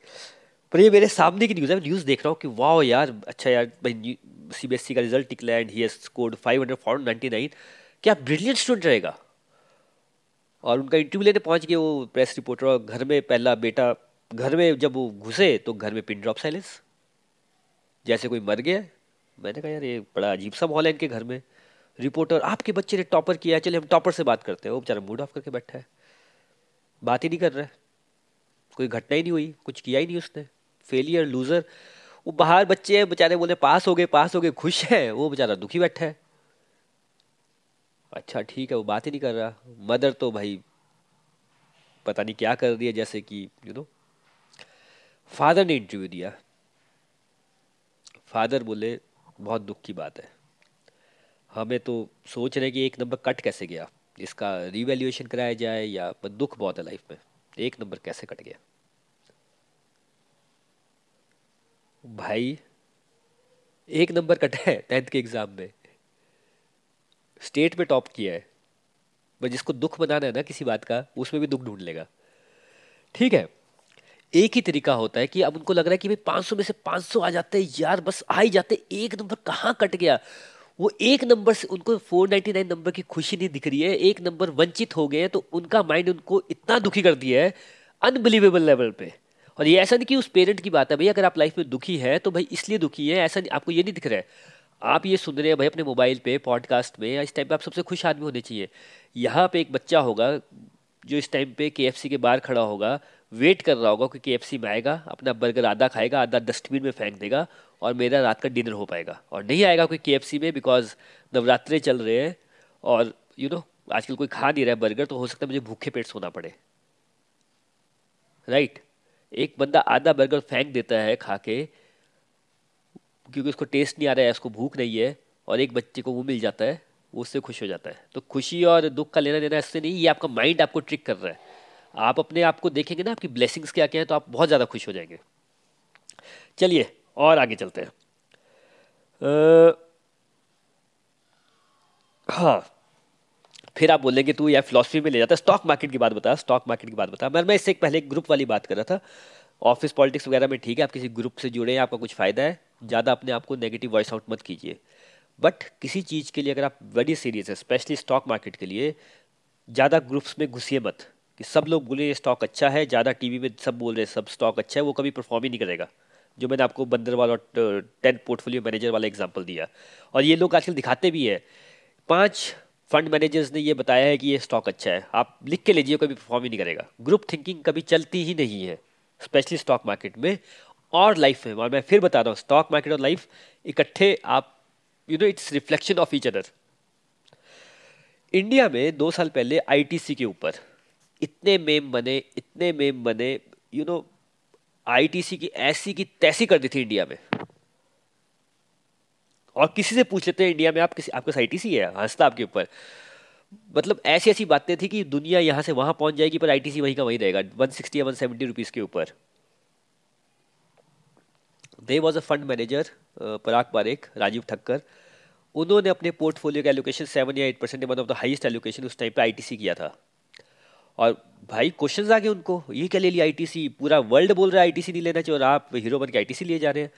पर ये मेरे सामने की न्यूज़ है, मैं न्यूज़ देख रहा हूँ कि वाह यार अच्छा यार, भाई सी बी एस का रिज़ल्ट निकला and he scored five hundred four ninety nine क्या ब्रिलियंट स्टूडेंट रहेगा? और उनका इंटरव्यू लेने पहुँच गए वो प्रेस रिपोर्टर और घर में पहला बेटा, घर में जब वो घुसे तो घर में पिन ड्रॉप साइलेंस जैसे कोई मर गया, मैंने कहा, यार ये बड़ा अजीब सा माहौल है इनके घर में। रिपोर्टर आपके बच्चे ने टॉपर किया है चले हम टॉपर से बात करते हैं। वो बेचारा मूड ऑफ़ करके बैठा है। बात ही नहीं कर रहा है। कोई घटना ही नहीं हुई, कुछ किया ही नहीं उसने। फेलियर लूजर वो बाहर बच्चे हैं, बेचारे बोले, पास हो गए, पास हो गए, खुश है। वो बेचारा दुखी बैठा है। अच्छा ठीक है, वो बात ही नहीं कर रहा। मदर तो भाई पता नहीं क्या कर रही है जैसे कि यू नो फादर ने इंटरव्यू दिया। फादर बोले, बहुत दुख की बात है। हमें तो सोच रहे कि एक नंबर कट कैसे गया? इसका रिवेल्यूएशन कराया जाए या दुख बहुत है लाइफ में। एक नंबर कैसे कट गया? भाई, एक नंबर कटा है टेंथ के एग्ज़ाम में। स्टेट में टॉप किया है। बस जिसको दुख बनाना है ना किसी बात का, उसमें भी दुख ढूंढ लेगा। ठीक है? एक ही तरीका होता है कि अब उनको लग रहा है कि भाई 500 में से 500 आ जाते हैं, यार बस आ ही जाते एक नंबर कहाँ कट गया? वो एक नंबर से उनको 499 नंबर की खुशी नहीं दिख रही है। एक नंबर वंचित हो गए हैं तो उनका माइंड उनको इतना दुखी कर दिया है अनबिलीवेबल लेवल पे। और ये ऐसा नहीं कि उस पेरेंट की बात है भाई अगर आप लाइफ में दुखी है तो भाई इसलिए दुखी है, ऐसा नहीं, आपको ये नहीं दिख रहा है। आप ये सुन रहे हैं भाई अपने मोबाइल पे पॉडकास्ट में, इस टाइम पे आप सबसे खुश आदमी होने चाहिए। यहाँ पे एक बच्चा होगा, जो इस टाइम पे के के बाहर खड़ा होगा वेट कर रहा होगा कि के में आएगा, अपना बर्गर आधा खाएगा, आधा डस्टबिन में फेंक देगा, और मेरा रात का डिनर हो पाएगा। और नहीं आएगा कोई के में बिकॉज़ नवरात्रे चल रहे हैं, और यू नो आजकल कोई खा नहीं रहा है बर्गर तो हो सकता है मुझे भूखे पेट सोना पड़े। Right right? एक बंदा आधा बर्गर फेंक देता है खा के क्योंकि उसको टेस्ट नहीं आ रहा है, उसको भूख नहीं है और एक बच्चे को वो मिल जाता है, वो उससे खुश हो जाता है। तो खुशी और दुख का लेना देना इससे नहीं, ये आपका माइंड आपको ट्रिक कर रहा है। आप अपने आप को देखेंगे ना, आपकी ब्लेसिंग्स क्या क्या है तो आप बहुत ज़्यादा खुश हो जाएँगे। चलिए, और आगे चलते हैं। हाँ फिर आप बोलेंगे, तू या फिलोसफी में ले जाता है स्टॉक मार्केट की बात बता स्टॉक मार्केट की बात बता। मैं मैं इससे पहले ग्रुप वाली बात कर रहा था। ऑफ़िस पॉलिटिक्स वगैरह में ठीक है, आप किसी ग्रुप से जुड़े हैं, आपका कुछ फ़ायदा है। ज़्यादा अपने आप को नेगेटिव वॉइस आउट मत कीजिए। बट किसी चीज़ के लिए अगर आप वेरी सीरियस है स्पेशली स्टॉक मार्केट के लिए, ज़्यादा ग्रुप्स में घुसिए मत कि सब लोग बोले ये स्टॉक अच्छा है, ज़्यादा टीवी में सब बोल रहे हैं सब स्टॉक अच्छा है, वो कभी परफॉर्म ही नहीं करेगा। जो मैंने आपको बंदरवाल और टेन पोर्टफोलियो मैनेजर वाला एग्ज़ाम्पल दिया। और ये लोग आजकल दिखाते भी है। पाँच फंड मैनेजर्स ने ये बताया है कि ये स्टॉक अच्छा है। आप लिख के लीजिए कभी परफॉर्म ही नहीं करेगा। ग्रुप थिंकिंग कभी चलती ही नहीं है स्पेशली स्टॉक मार्केट में। और लाइफ में और मैं फिर बता रहा हूँ स्टॉक मार्केट और लाइफ इकट्ठे आप you know it's reflection of each other India में दो साल पहले आईटीसी के ऊपर इतने मेम बने, इतने मेम बने यू नो आईटीसी की, ऐसी की तैसी कर दी थी इंडिया में। और किसी से पूछ लेते हैं इंडिया में आप किसी, आपका आईटीसी है? हंसता आपके ऊपर। मतलब ऐसी ऐसी बातें थी कि दुनिया यहाँ से वहाँ पहुँच जाएगी, पर आईटीसी वहीं का वहीं रहेगा वन सिक्सटी या वन सेवेंटी रुपीज़ के ऊपर। There was a fund manager Parag Parekh Rajiv Thakkar उन्होंने अपने पोर्टफोलियो का एलोकेशन सेवन या eight percent one of the highest allocation उस टाइम पे आईटीसी किया था। और भाई क्वेश्चन आ गए उनको। ये क्या ले लिया आईटीसी पूरा वर्ल्ड बोल रहा है आईटीसी नहीं लेना चाहिए और आप हीरो बन के आईटीसी लिए जा रहे हैं।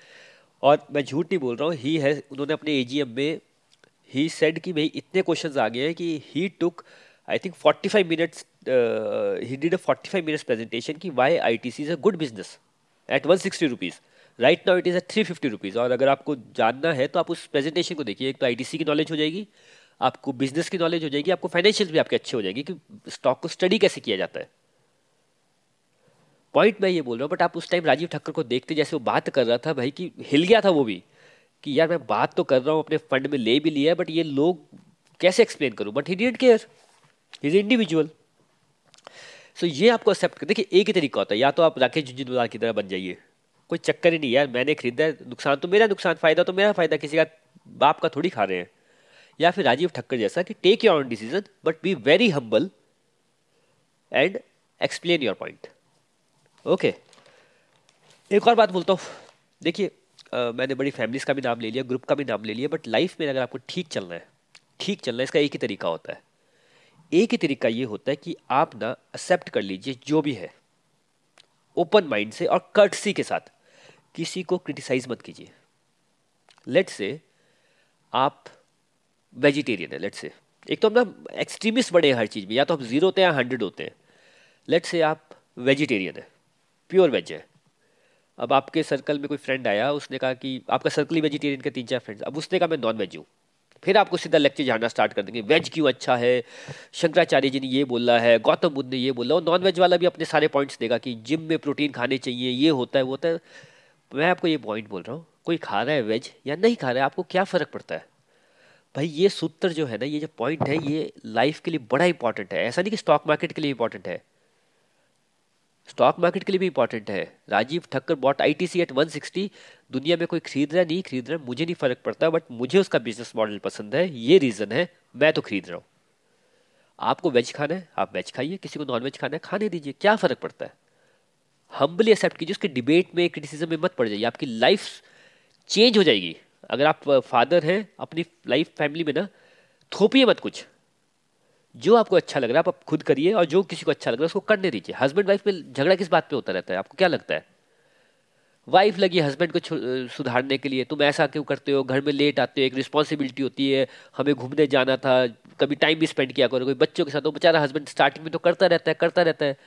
और मैं झूठ नहीं बोल रहा हूँ ही है उन्होंने अपने एजीएम में ही सेड कि भाई, इतने क्वेश्चन आ गए हैं कि he took I think 45 minutes he did a 45 minutes presentation कि why I T C is a good business at one sixty rupees right now it is a three fifty rupees और अगर आपको जानना है तो आप उस प्रेजेंटेशन को देखिए। एक तो आई टी सी की नॉलेज हो जाएगी, आपको बिज़नेस की नॉलेज हो जाएगी, आपको फाइनेंशियल भी आपके अच्छे हो जाएगी कि स्टॉक को स्टडी कैसे किया जाता है। पॉइंट मैं ये बोल रहा हूँ बट आप उस टाइम राजीव ठक्कर को देखते जैसे वो बात कर रहा था भाई कि हिल गया था वो भी, कि यार मैं बात तो कर रहा हूँ, अपने फंड में ले भी लिया बट ये लोग कैसे एक्सप्लेन करूँ? But he did care is individual so ये आपको एक्सेप्ट कर, देखिए, एक ही तरीका होता है। या तो आप राकेश झुंझुनवाला की तरह बन जाइए। कोई चक्कर ही नहीं यार, मैंने खरीदा है, नुकसान तो मेरा नुकसान, फ़ायदा तो मेरा फ़ायदा, किसी का बाप का थोड़ी खा रहे हैं। या फिर राजीव ठक्कर जैसा कि take your own decision but be very humble and explain your point okay एक और बात बोलता हूँ। देखिए मैंने बड़ी फैमिलीज़ का भी नाम ले लिया ग्रुप का भी नाम ले लिया बट लाइफ में अगर आपको ठीक चलना है, ठीक चलना है, इसका एक ही तरीका होता है। एक ही तरीका ये होता है कि आप ना एक्सेप्ट कर लीजिए जो भी है। ओपन माइंड से और कर्टसी के साथ। किसी को क्रिटिसाइज मत कीजिए। लेट से आप वेजिटेरियन है लेट से एक तो हम ना एक्सट्रीमिस्ट बड़े हैं हर चीज़ में, या तो हम ज़ीरो होते हैं या हंड्रेड होते हैं। लेट से आप वेजिटेरियन है प्योर वेज है। अब आपके सर्कल में कोई फ्रेंड आया, उसने कहा कि आपका सर्कल ही वेजिटेरियन के तीन चार फ्रेंड्स अब उसने कहा, मैं नॉन वेज हूँ। फिर आपको सीधा लेक्चर जानना स्टार्ट कर देंगे। वेज क्यों अच्छा है? शंकराचार्य जी ने ये बोला है, गौतम बुद्ध ने ये बोला, और नॉन वेज वाला भी अपने सारे पॉइंट्स देगा कि जिम में प्रोटीन खाने चाहिए, ये होता है, वो होता है। मैं आपको ये पॉइंट बोल रहा हूँ, कोई खा रहा है वेज या नहीं खा रहा है, आपको क्या फ़र्क पड़ता है? भाई ये सूत्र जो है ना, ये जो पॉइंट है, ये लाइफ के लिए बड़ा इंपॉर्टेंट है। ऐसा नहीं कि स्टॉक मार्केट के लिए इंपॉर्टेंट है। स्टॉक मार्केट के लिए भी इंपॉर्टेंट है। Rajiv Thakkar bought I T C at one sixty दुनिया में कोई खरीद रहा नहीं खरीद रहा मुझे नहीं फ़र्क पड़ता बट मुझे उसका बिज़नेस मॉडल पसंद है। ये रीज़न है, मैं तो खरीद रहा हूँ। आपको वेज खाना है, आप वेज खाइए, किसी को नॉन वेज खाना है, खाने दीजिए, क्या फ़र्क पड़ता है? हम्बली एक्सेप्ट कीजिए, उसके डिबेट में क्रिटिसिज्म में मत पड़ जाइए, आपकी लाइफ चेंज हो जाएगी। अगर आप फादर हैं, अपनी लाइफ फैमिली में ना, थोपिए मत कुछ। जो आपको अच्छा लग रहा है, आप खुद करिए और जो किसी को अच्छा लग रहा है, उसको करने दीजिए। हस्बैंड वाइफ में झगड़ा किस बात पे होता रहता है? आपको क्या लगता है? वाइफ लगी हस्बैंड को सुधारने के लिए, तुम ऐसा क्यों करते हो? घर में लेट आते हो, एक रिस्पॉन्सिबिलिटी होती है, हमें घूमने जाना था, कभी टाइम भी स्पेंड किया करो, कोई बच्चों के साथ वो बेचारा हस्बैंड स्टार्टिंग में तो करता रहता है, करता रहता है।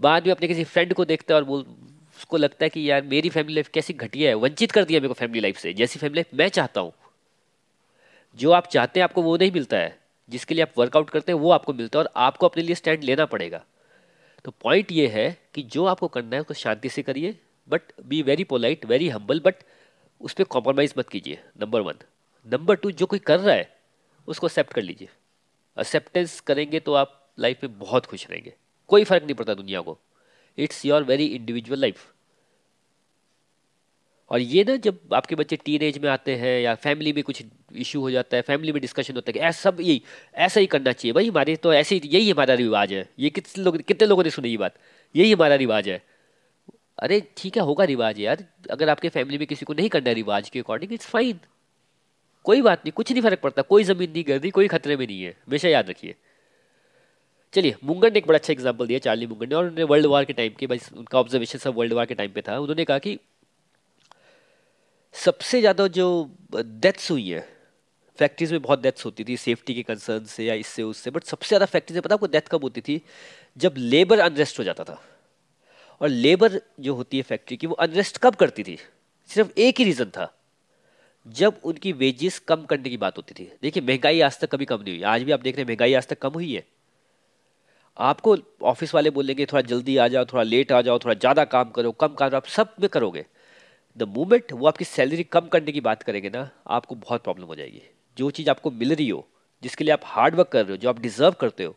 बाद में अपने किसी फ्रेंड को देखता है और बोल, उसको लगता है कि यार, मेरी फैमिली लाइफ कैसी घटिया है, वंचित कर दिया मेरे को फैमिली लाइफ से। जैसी फैमिली लाइफ मैं चाहता हूँ। जो आप चाहते हैं, आपको वो नहीं मिलता है। जिसके लिए आप वर्कआउट करते हैं, वो आपको मिलता है और आपको अपने लिए स्टैंड लेना पड़ेगा। तो पॉइंट ये है कि जो आपको करना है, उसको शांति से करिए but be very polite very humble but उस पर कॉम्प्रोमाइज़ मत कीजिए नंबर वन नंबर टू जो कोई कर रहा है, उसको एक्सेप्ट कर लीजिए। एक्सेप्टेंस करेंगे तो आप लाइफ में बहुत खुश रहेंगे। कोई फ़र्क नहीं पड़ता दुनिया को। It's your very individual life और ये ना जब आपके बच्चे टीन एज में आते हैं या फैमिली में कुछ इशू हो जाता है फैमिली में डिस्कशन होता है कि ऐसा सब यही ऐसा ही करना चाहिए। भाई हमारे तो ऐसे ही, यही हमारा रिवाज है। ये कितने लोग, कितने लोगों ने सुनी ये बात? यही हमारा रिवाज है। अरे ठीक है, होगा रिवाज यार। अगर आपके फैमिली में किसी को नहीं करना रिवाज के अकॉर्डिंग इट्स फाइन कोई बात नहीं, कुछ नहीं फ़र्क पड़ता। कोई ज़मीन नहीं गिर रही कोई खतरे में नहीं है। हमेशा याद रखिए। चलिए, मुंगन ने एक बड़ा अच्छा एग्ज़ाम्पल दिया, चार्ली मुंगन ने, और उन्होंने वर्ल्ड वार के टाइम के, भाई उनका ऑब्जर्वेशन सब वर्ल्ड वार के टाइम पे था। उन्होंने कहा कि सबसे ज़्यादा जो डेथ्स हुई है फैक्ट्रीज में बहुत डेथ्स होती थी सेफ्टी के कंसर्न से या इससे उससे बट सबसे ज़्यादा फैक्ट्रीज में पता आपको डेथ कब होती थी? जब लेबर अनरेस्ट हो जाता था। और लेबर जो होती है फैक्ट्री की, वो अनरेस्ट कब करती थी? सिर्फ़ एक ही रीज़न था। जब उनकी वेजेस कम करने की बात होती थी। देखिए, महँगाई आज तक कभी कम नहीं हुई। आज भी आप देख रहे हैं, महँगाई आज तक कम हुई है। आपको ऑफ़िस वाले बोलेंगे, थोड़ा जल्दी आ जाओ, थोड़ा लेट आ जाओ, थोड़ा ज़्यादा काम करो, कम काम आप सब में करोगे। द मोमेंट वो आपकी सैलरी कम करने की बात करेंगे ना, आपको बहुत प्रॉब्लम हो जाएगी। जो चीज़ आपको मिल रही हो, जिसके लिए आप हार्ड वर्क कर रहे हो, जो आप डिजर्व करते हो।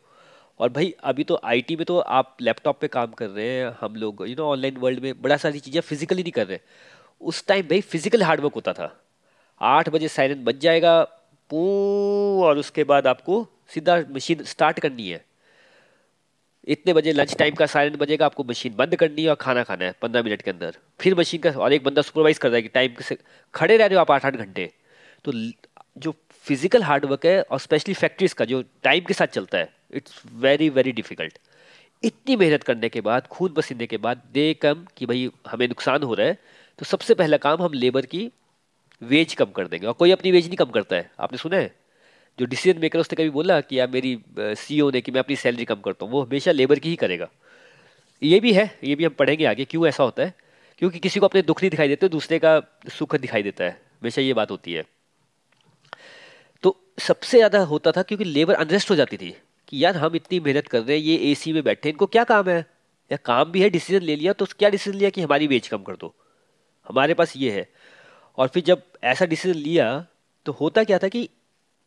और भाई, अभी तो आईटी में तो आप लैपटॉप पे काम कर रहे हैं, हम लोग यू नो ऑनलाइन वर्ल्ड में बड़ा सारी चीज़ें फिजिकली नहीं कर रहे। उस टाइम भाई फ़िज़िकल हार्डवर्क होता था। आठ बजे साइरन बज जाएगा पू और उसके बाद आपको सीधा मशीन स्टार्ट करनी है। इतने बजे लंच टाइम का साइरन बजेगा, आपको मशीन बंद करनी है और खाना खाना है पंद्रह मिनट के अंदर। फिर मशीन का, और एक बंदा सुपरवाइज कर रहा है कि टाइम से खड़े रह रहे हो आप आठ आठ घंटे। तो जो फ़िज़िकल हार्डवर्क है और स्पेशली फैक्ट्रीज का जो टाइम के साथ चलता है, इट्स वेरी वेरी डिफ़िकल्ट। इतनी मेहनत करने के बाद, खून पसीने के बाद, दे कम कि भाई हमें नुकसान हो रहा है तो सबसे पहला काम हम लेबर की वेज कम कर देंगे। और कोई अपनी वेज नहीं कम करता है। आपने सुना है? जो डिसीज़न मेकर उसने कभी बोला कि यार मेरी सीईओ ने कि मैं अपनी सैलरी कम करता हूँ, वो हमेशा लेबर की ही करेगा। ये भी है, ये भी हम पढ़ेंगे आगे, क्यों ऐसा होता है? क्योंकि किसी को अपने दुख नहीं दिखाई देते, दूसरे का सुख दिखाई देता है, हमेशा ये बात होती है। तो सबसे ज़्यादा होता था क्योंकि लेबर अनरेस्ट हो जाती थी, कि यार हम इतनी मेहनत कर रहे हैं, ये एसी में बैठे, इनको क्या काम है? या काम भी है डिसीज़न ले लिया तो क्या डिसीज़न लिया कि हमारी वेज कम कर दो? हमारे पास ये है। और फिर जब ऐसा डिसीज़न लिया तो होता क्या था कि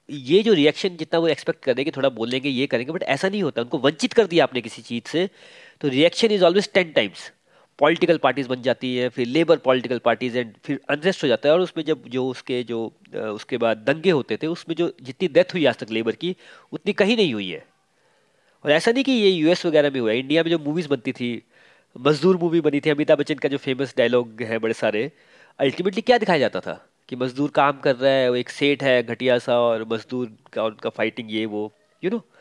ये जो रिएक्शन जितना वो एक्सपेक्ट कर रहे थोड़ा बोलेंगे, ये करेंगे बट ऐसा नहीं होता। उनको वंचित कर दिया आपने किसी चीज़ से तो reaction is always ten times political parties बन जाती है, फिर लेबर पॉलिटिकल पार्टीज़ एंड फिर अनरेस्ट हो जाता है, और उसमें जब जो उसके जो उसके बाद दंगे होते थे, उसमें जो जितनी डेथ हुई आज तक लेबर की, उतनी कहीं नहीं हुई है। और ऐसा नहीं कि ये यूएस वगैरह में हुआ है। इंडिया में जो मूवीज़ बनती थी, मजदूर मूवी बनी थी, अमिताभ बच्चन का जो फ़ेमस डायलॉग है बड़े सारे अल्टीमेटली क्या दिखाया जाता था? कि मजदूर काम कर रहा है, वो एक सेठ है, घटिया सा, और मजदूर का, उनका फाइटिंग ये, वो यू you नो know?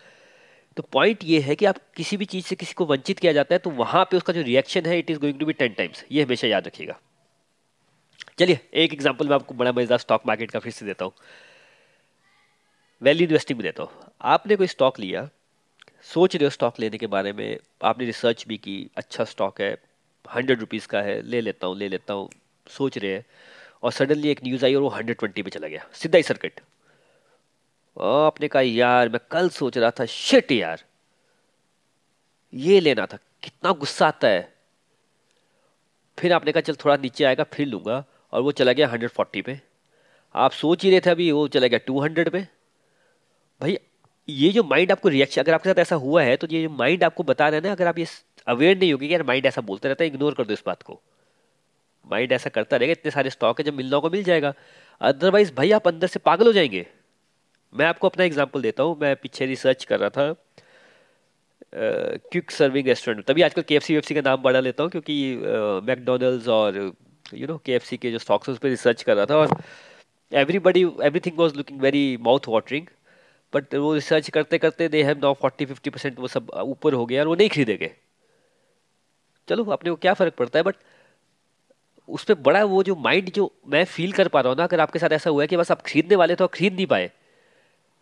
तो पॉइंट ये है कि आप किसी भी चीज़ से किसी को वंचित किया जाता है तो वहाँ पे उसका जो रिएक्शन है it is going to be ten times ये हमेशा याद रखिएगा। चलिए, एक एग्ज़ाम्पल मैं आपको बड़ा मज़ेदार स्टॉक मार्केट का फिर से देता हूँ। वैल्यू इन्वेस्टिंग में देता हूँ। आपने कोई स्टॉक लिया, सोच रहे हो स्टॉक लेने के बारे में, आपने रिसर्च भी की अच्छा स्टॉक है हंड्रेड रुपीज़ का है, ले लेता हूँ, ले लेता हूँ, सोच रहे हैं। और सडनली एक न्यूज़ आई और वो हंड्रेड ट्वेंटी पे चला गया। सीधा ही सर्किट आपने कहा, यार, मैं कल सोच रहा था शिट यार। ये लेना था, कितना गुस्सा आता है। फिर आपने कहा, चल, थोड़ा नीचे आएगा, फिर लूँगा। और वो चला गया हंड्रेड फोर्टी पे। आप सोच ही रहे थे अभी, वो चला गया टू हंड्रेड पे। भाई, ये जो माइंड आपको रिएक्शन अगर आपके साथ ऐसा हुआ है तो ये जो माइंड आपको बता रहे ना, अगर आप ये अवेयर नहीं होगी कि यार माइंड ऐसा बोलता रहता है इग्नोर कर दो इस बात को। माइंड ऐसा करता रहेगा, इतने सारे स्टॉक है, जब मिलना होगा मिल जाएगा। अदरवाइज़ भाई आप अंदर से पागल हो जाएँगे। मैं आपको अपना एग्ज़ाम्पल देता हूँ, मैं पीछे रिसर्च कर रहा था क्विक सर्विंग रेस्टोरेंट तभी आजकल के एफ़ सी का नाम बढ़ा लेता हूँ, क्योंकि मैकडोनल्ड्स और यू नो के के जो स्टॉक्स उस पर रिसर्च कर रहा था और everybody everything was looking very mouth watering but वो रिसर्च करते करते they have now forty fifty percent वो सब ऊपर हो गया और वो नहीं खरीदेंगे चलो, अपने को क्या फ़र्क पड़ता है? बट उस पर बड़ा वो जो माइंड जो मैं फील कर पा रहा हूँ ना, अगर आपके साथ ऐसा हुआ है कि बस आप खरीदने वाले तो आप खरीद नहीं पाए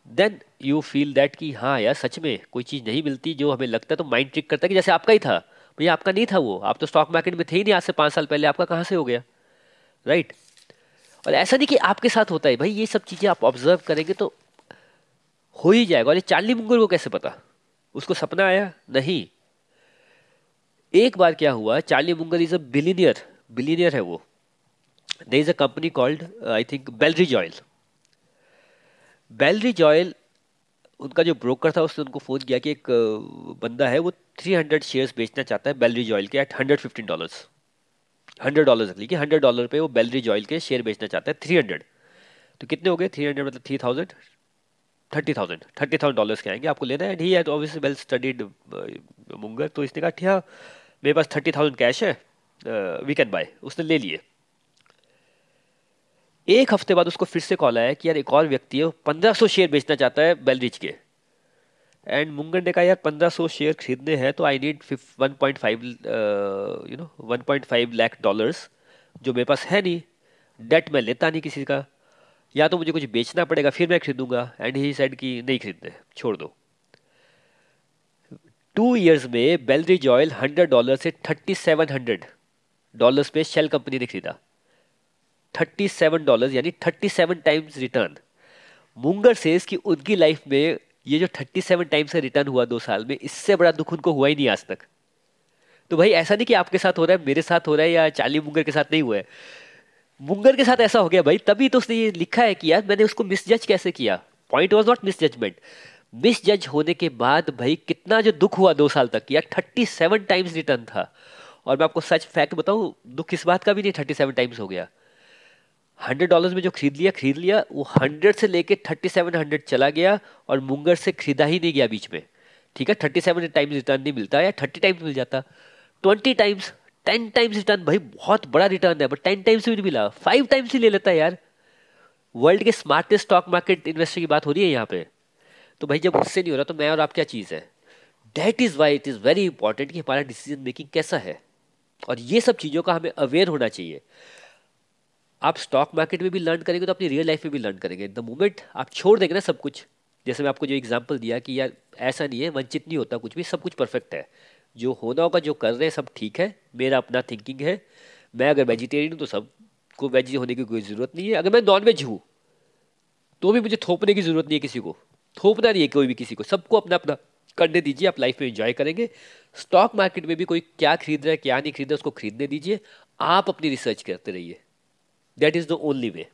देन यू फील दैट कि हाँ यार, सच में कोई चीज़ नहीं मिलती जो हमें लगता है तो माइंड ट्रिक करता है कि जैसे आपका ही था। भैया, आपका नहीं था वो। आप तो स्टॉक मार्केट में थे ही नहीं आज से पाँच साल पहले, आपका कहाँ से हो गया? राइट और ऐसा नहीं कि आपके साथ होता है। भाई, ये सब चीज़ें आप ऑब्ज़र्व करेंगे तो हो ही जाएगा। और ये चार्ली मुंगर को कैसे पता? उसको सपना आया? नहीं। एक बार क्या हुआ Charlie Munger is a billionaire billionaire है वो। There is a company called I think Belridge Oil Belridge Oil उनका जो ब्रोकर था उसने उनको फ़ोन किया कि एक uh, बंदा है वो 300 शेयर्स बेचना चाहता है बेलरिज ऑयल के एट 115 डॉलर्स 100 डॉलर्स रख लीजिए 100 डॉलर पे वो बेलरिज ऑयल के शेयर बेचना चाहता है 300 तो कितने हो गए? 300 मतलब 3000 thirty thousand thirty thousand dollars के आएँगे आपको लेना है। And he had obviously well studied Munger तो इसने कहा ठीक है मेरे पास थर्टी थाउज़ेंड कैश है। वी कैन बाय उसने ले लिए। एक हफ़्ते बाद उसको फिर से कॉल आया कि यार एक और व्यक्ति है पंद्रह सौ शेयर बेचना चाहता है बेलरिच के। एंड मुंगन ने कहा, यार, पंद्रह सौ शेयर खरीदने हैं तो I need one point five you know one point five lakh dollars जो मेरे पास है नहीं। डेट मैं लेता नहीं किसी का। या तो मुझे कुछ बेचना पड़ेगा, फिर मैं खरीदूँगा। एंड ही सेड कि, नहीं खरीदने, छोड़ दो। टू ईयर्स में बेलरिज ऑयल हंड्रेड डॉलर से थर्टी सेवन हंड्रेड डॉलर्स पे शेल कंपनी ने खरीदा। थर्टी सेवन डॉलर यानी thirty seven times return Munger से इसकी उनकी लाइफ में ये जो थर्टी सेवन टाइम्स का रिटर्न हुआ दो साल में, इससे बड़ा दुख उनको हुआ ही नहीं आज तक। तो भाई, ऐसा नहीं कि आपके साथ हो रहा है, मेरे साथ हो रहा है या चाली मुंगर के साथ नहीं हुआ है। मुंगर के साथ ऐसा हो गया भाई, तभी तो उसने ये लिखा है कि यार, मैंने उसको मिसजज कैसे किया? Point was not misjudgement misjudge होने के बाद भाई, कितना जो दुख हुआ दो साल तक, यार थर्टी सेवन टाइम्स रिटर्न था। और मैं आपको सच फैक्ट बताऊँ, दुख इस बात का भी नहीं थर्टी सेवन टाइम्स हो गया। हंड्रेड डॉलर में जो खरीद लिया खरीद लिया, वो हंड्रेड से लेके थर्टी सेवन हंड्रेड चला गया और मुंगर से खरीदा ही नहीं गया बीच में। ठीक है? थर्टी सेवन टाइम्स रिटर्न नहीं मिलता या थर्टी टाइम्स मिल जाता। Twenty times ten times return भाई बहुत बड़ा रिटर्न है बट टेन टाइम्स भी नहीं मिला। फाइव टाइम्स ही ले लेता यार। वर्ल्ड के स्मार्टेस्ट स्टॉक मार्केट इन्वेस्टर की बात हो रही है यहाँ पे। तो भाई जब उससे नहीं हो रहा तो मैं और आप क्या चीज़ है? That is why it is very important कि हमारा डिसीज़न मेकिंग कैसा है। और ये सब चीज़ों का हमें अवेयर होना चाहिए। आप स्टॉक मार्केट में भी लर्न करेंगे तो अपनी रियल लाइफ में भी लर्न करेंगे। द मोमेंट आप छोड़ देंगे ना सब कुछ, जैसे मैं आपको जो एग्ज़ाम्पल दिया कि यार ऐसा नहीं है, वंचित नहीं होता कुछ भी, सब कुछ परफेक्ट है। जो होना होगा, जो कर रहे हैं, सब ठीक है। मेरा अपना थिंकिंग है। मैं अगर वेजिटेरियन हूँ तो सबको वेज होने की कोई ज़रूरत नहीं है। अगर मैं नॉन वेज हूँ तो भी मुझे थोपने की ज़रूरत नहीं है किसी को। थोपना नहीं है कोई भी किसी को। सबको अपना अपना करने दीजिए आप लाइफ में एंजॉय करेंगे। स्टॉक मार्केट में भी कोई क्या खरीद रहा है क्या नहीं खरीद रहा है उसको खरीदने दीजिए। आप अपनी रिसर्च करते रहिए। That is the only way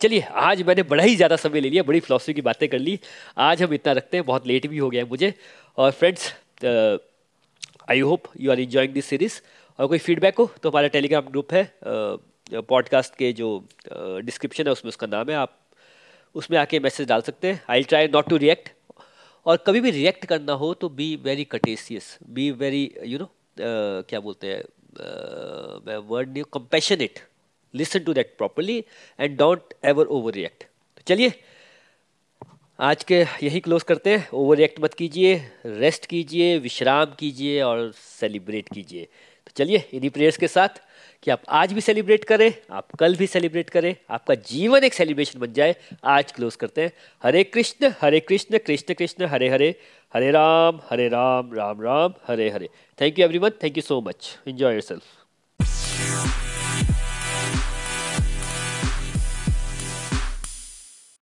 चलिए आज मैंने बड़ा ही ज़्यादा समय ले लिया बड़ी फिलोसफी की बातें कर ली। आज हम इतना रखते हैं बहुत लेट भी हो गया है मुझे। और friends I hope you are enjoying this series और कोई फीडबैक हो तो हमारा टेलीग्राम ग्रुप है। पॉडकास्ट uh, के जो डिस्क्रिप्शन uh, है उसमें उसका नाम है। आप उसमें आके मैसेज डाल सकते हैं। I try not to react और कभी भी रिएक्ट करना हो तो be very courteous be very you know क्या बोलते हैं uh, मैं वर्ड नहीं compassionate listen to that properly and don't ever over react तो चलिए आज के यही क्लोज करते हैं. ओवर रिएक्ट मत कीजिए रेस्ट कीजिए विश्राम कीजिए और सेलिब्रेट कीजिए. तो चलिए इन्हीं प्रेयर्स के साथ कि आप आज भी सेलिब्रेट करें, आप कल भी सेलिब्रेट करें, आपका जीवन एक सेलिब्रेशन बन जाए। आज क्लोज करते हैं। Hare Krishna Hare Krishna Krishna Krishna, Hare Hare Hare Ram Hare Ram Ram Ram, Hare Hare. Thank you everyone thank you so much enjoy yourself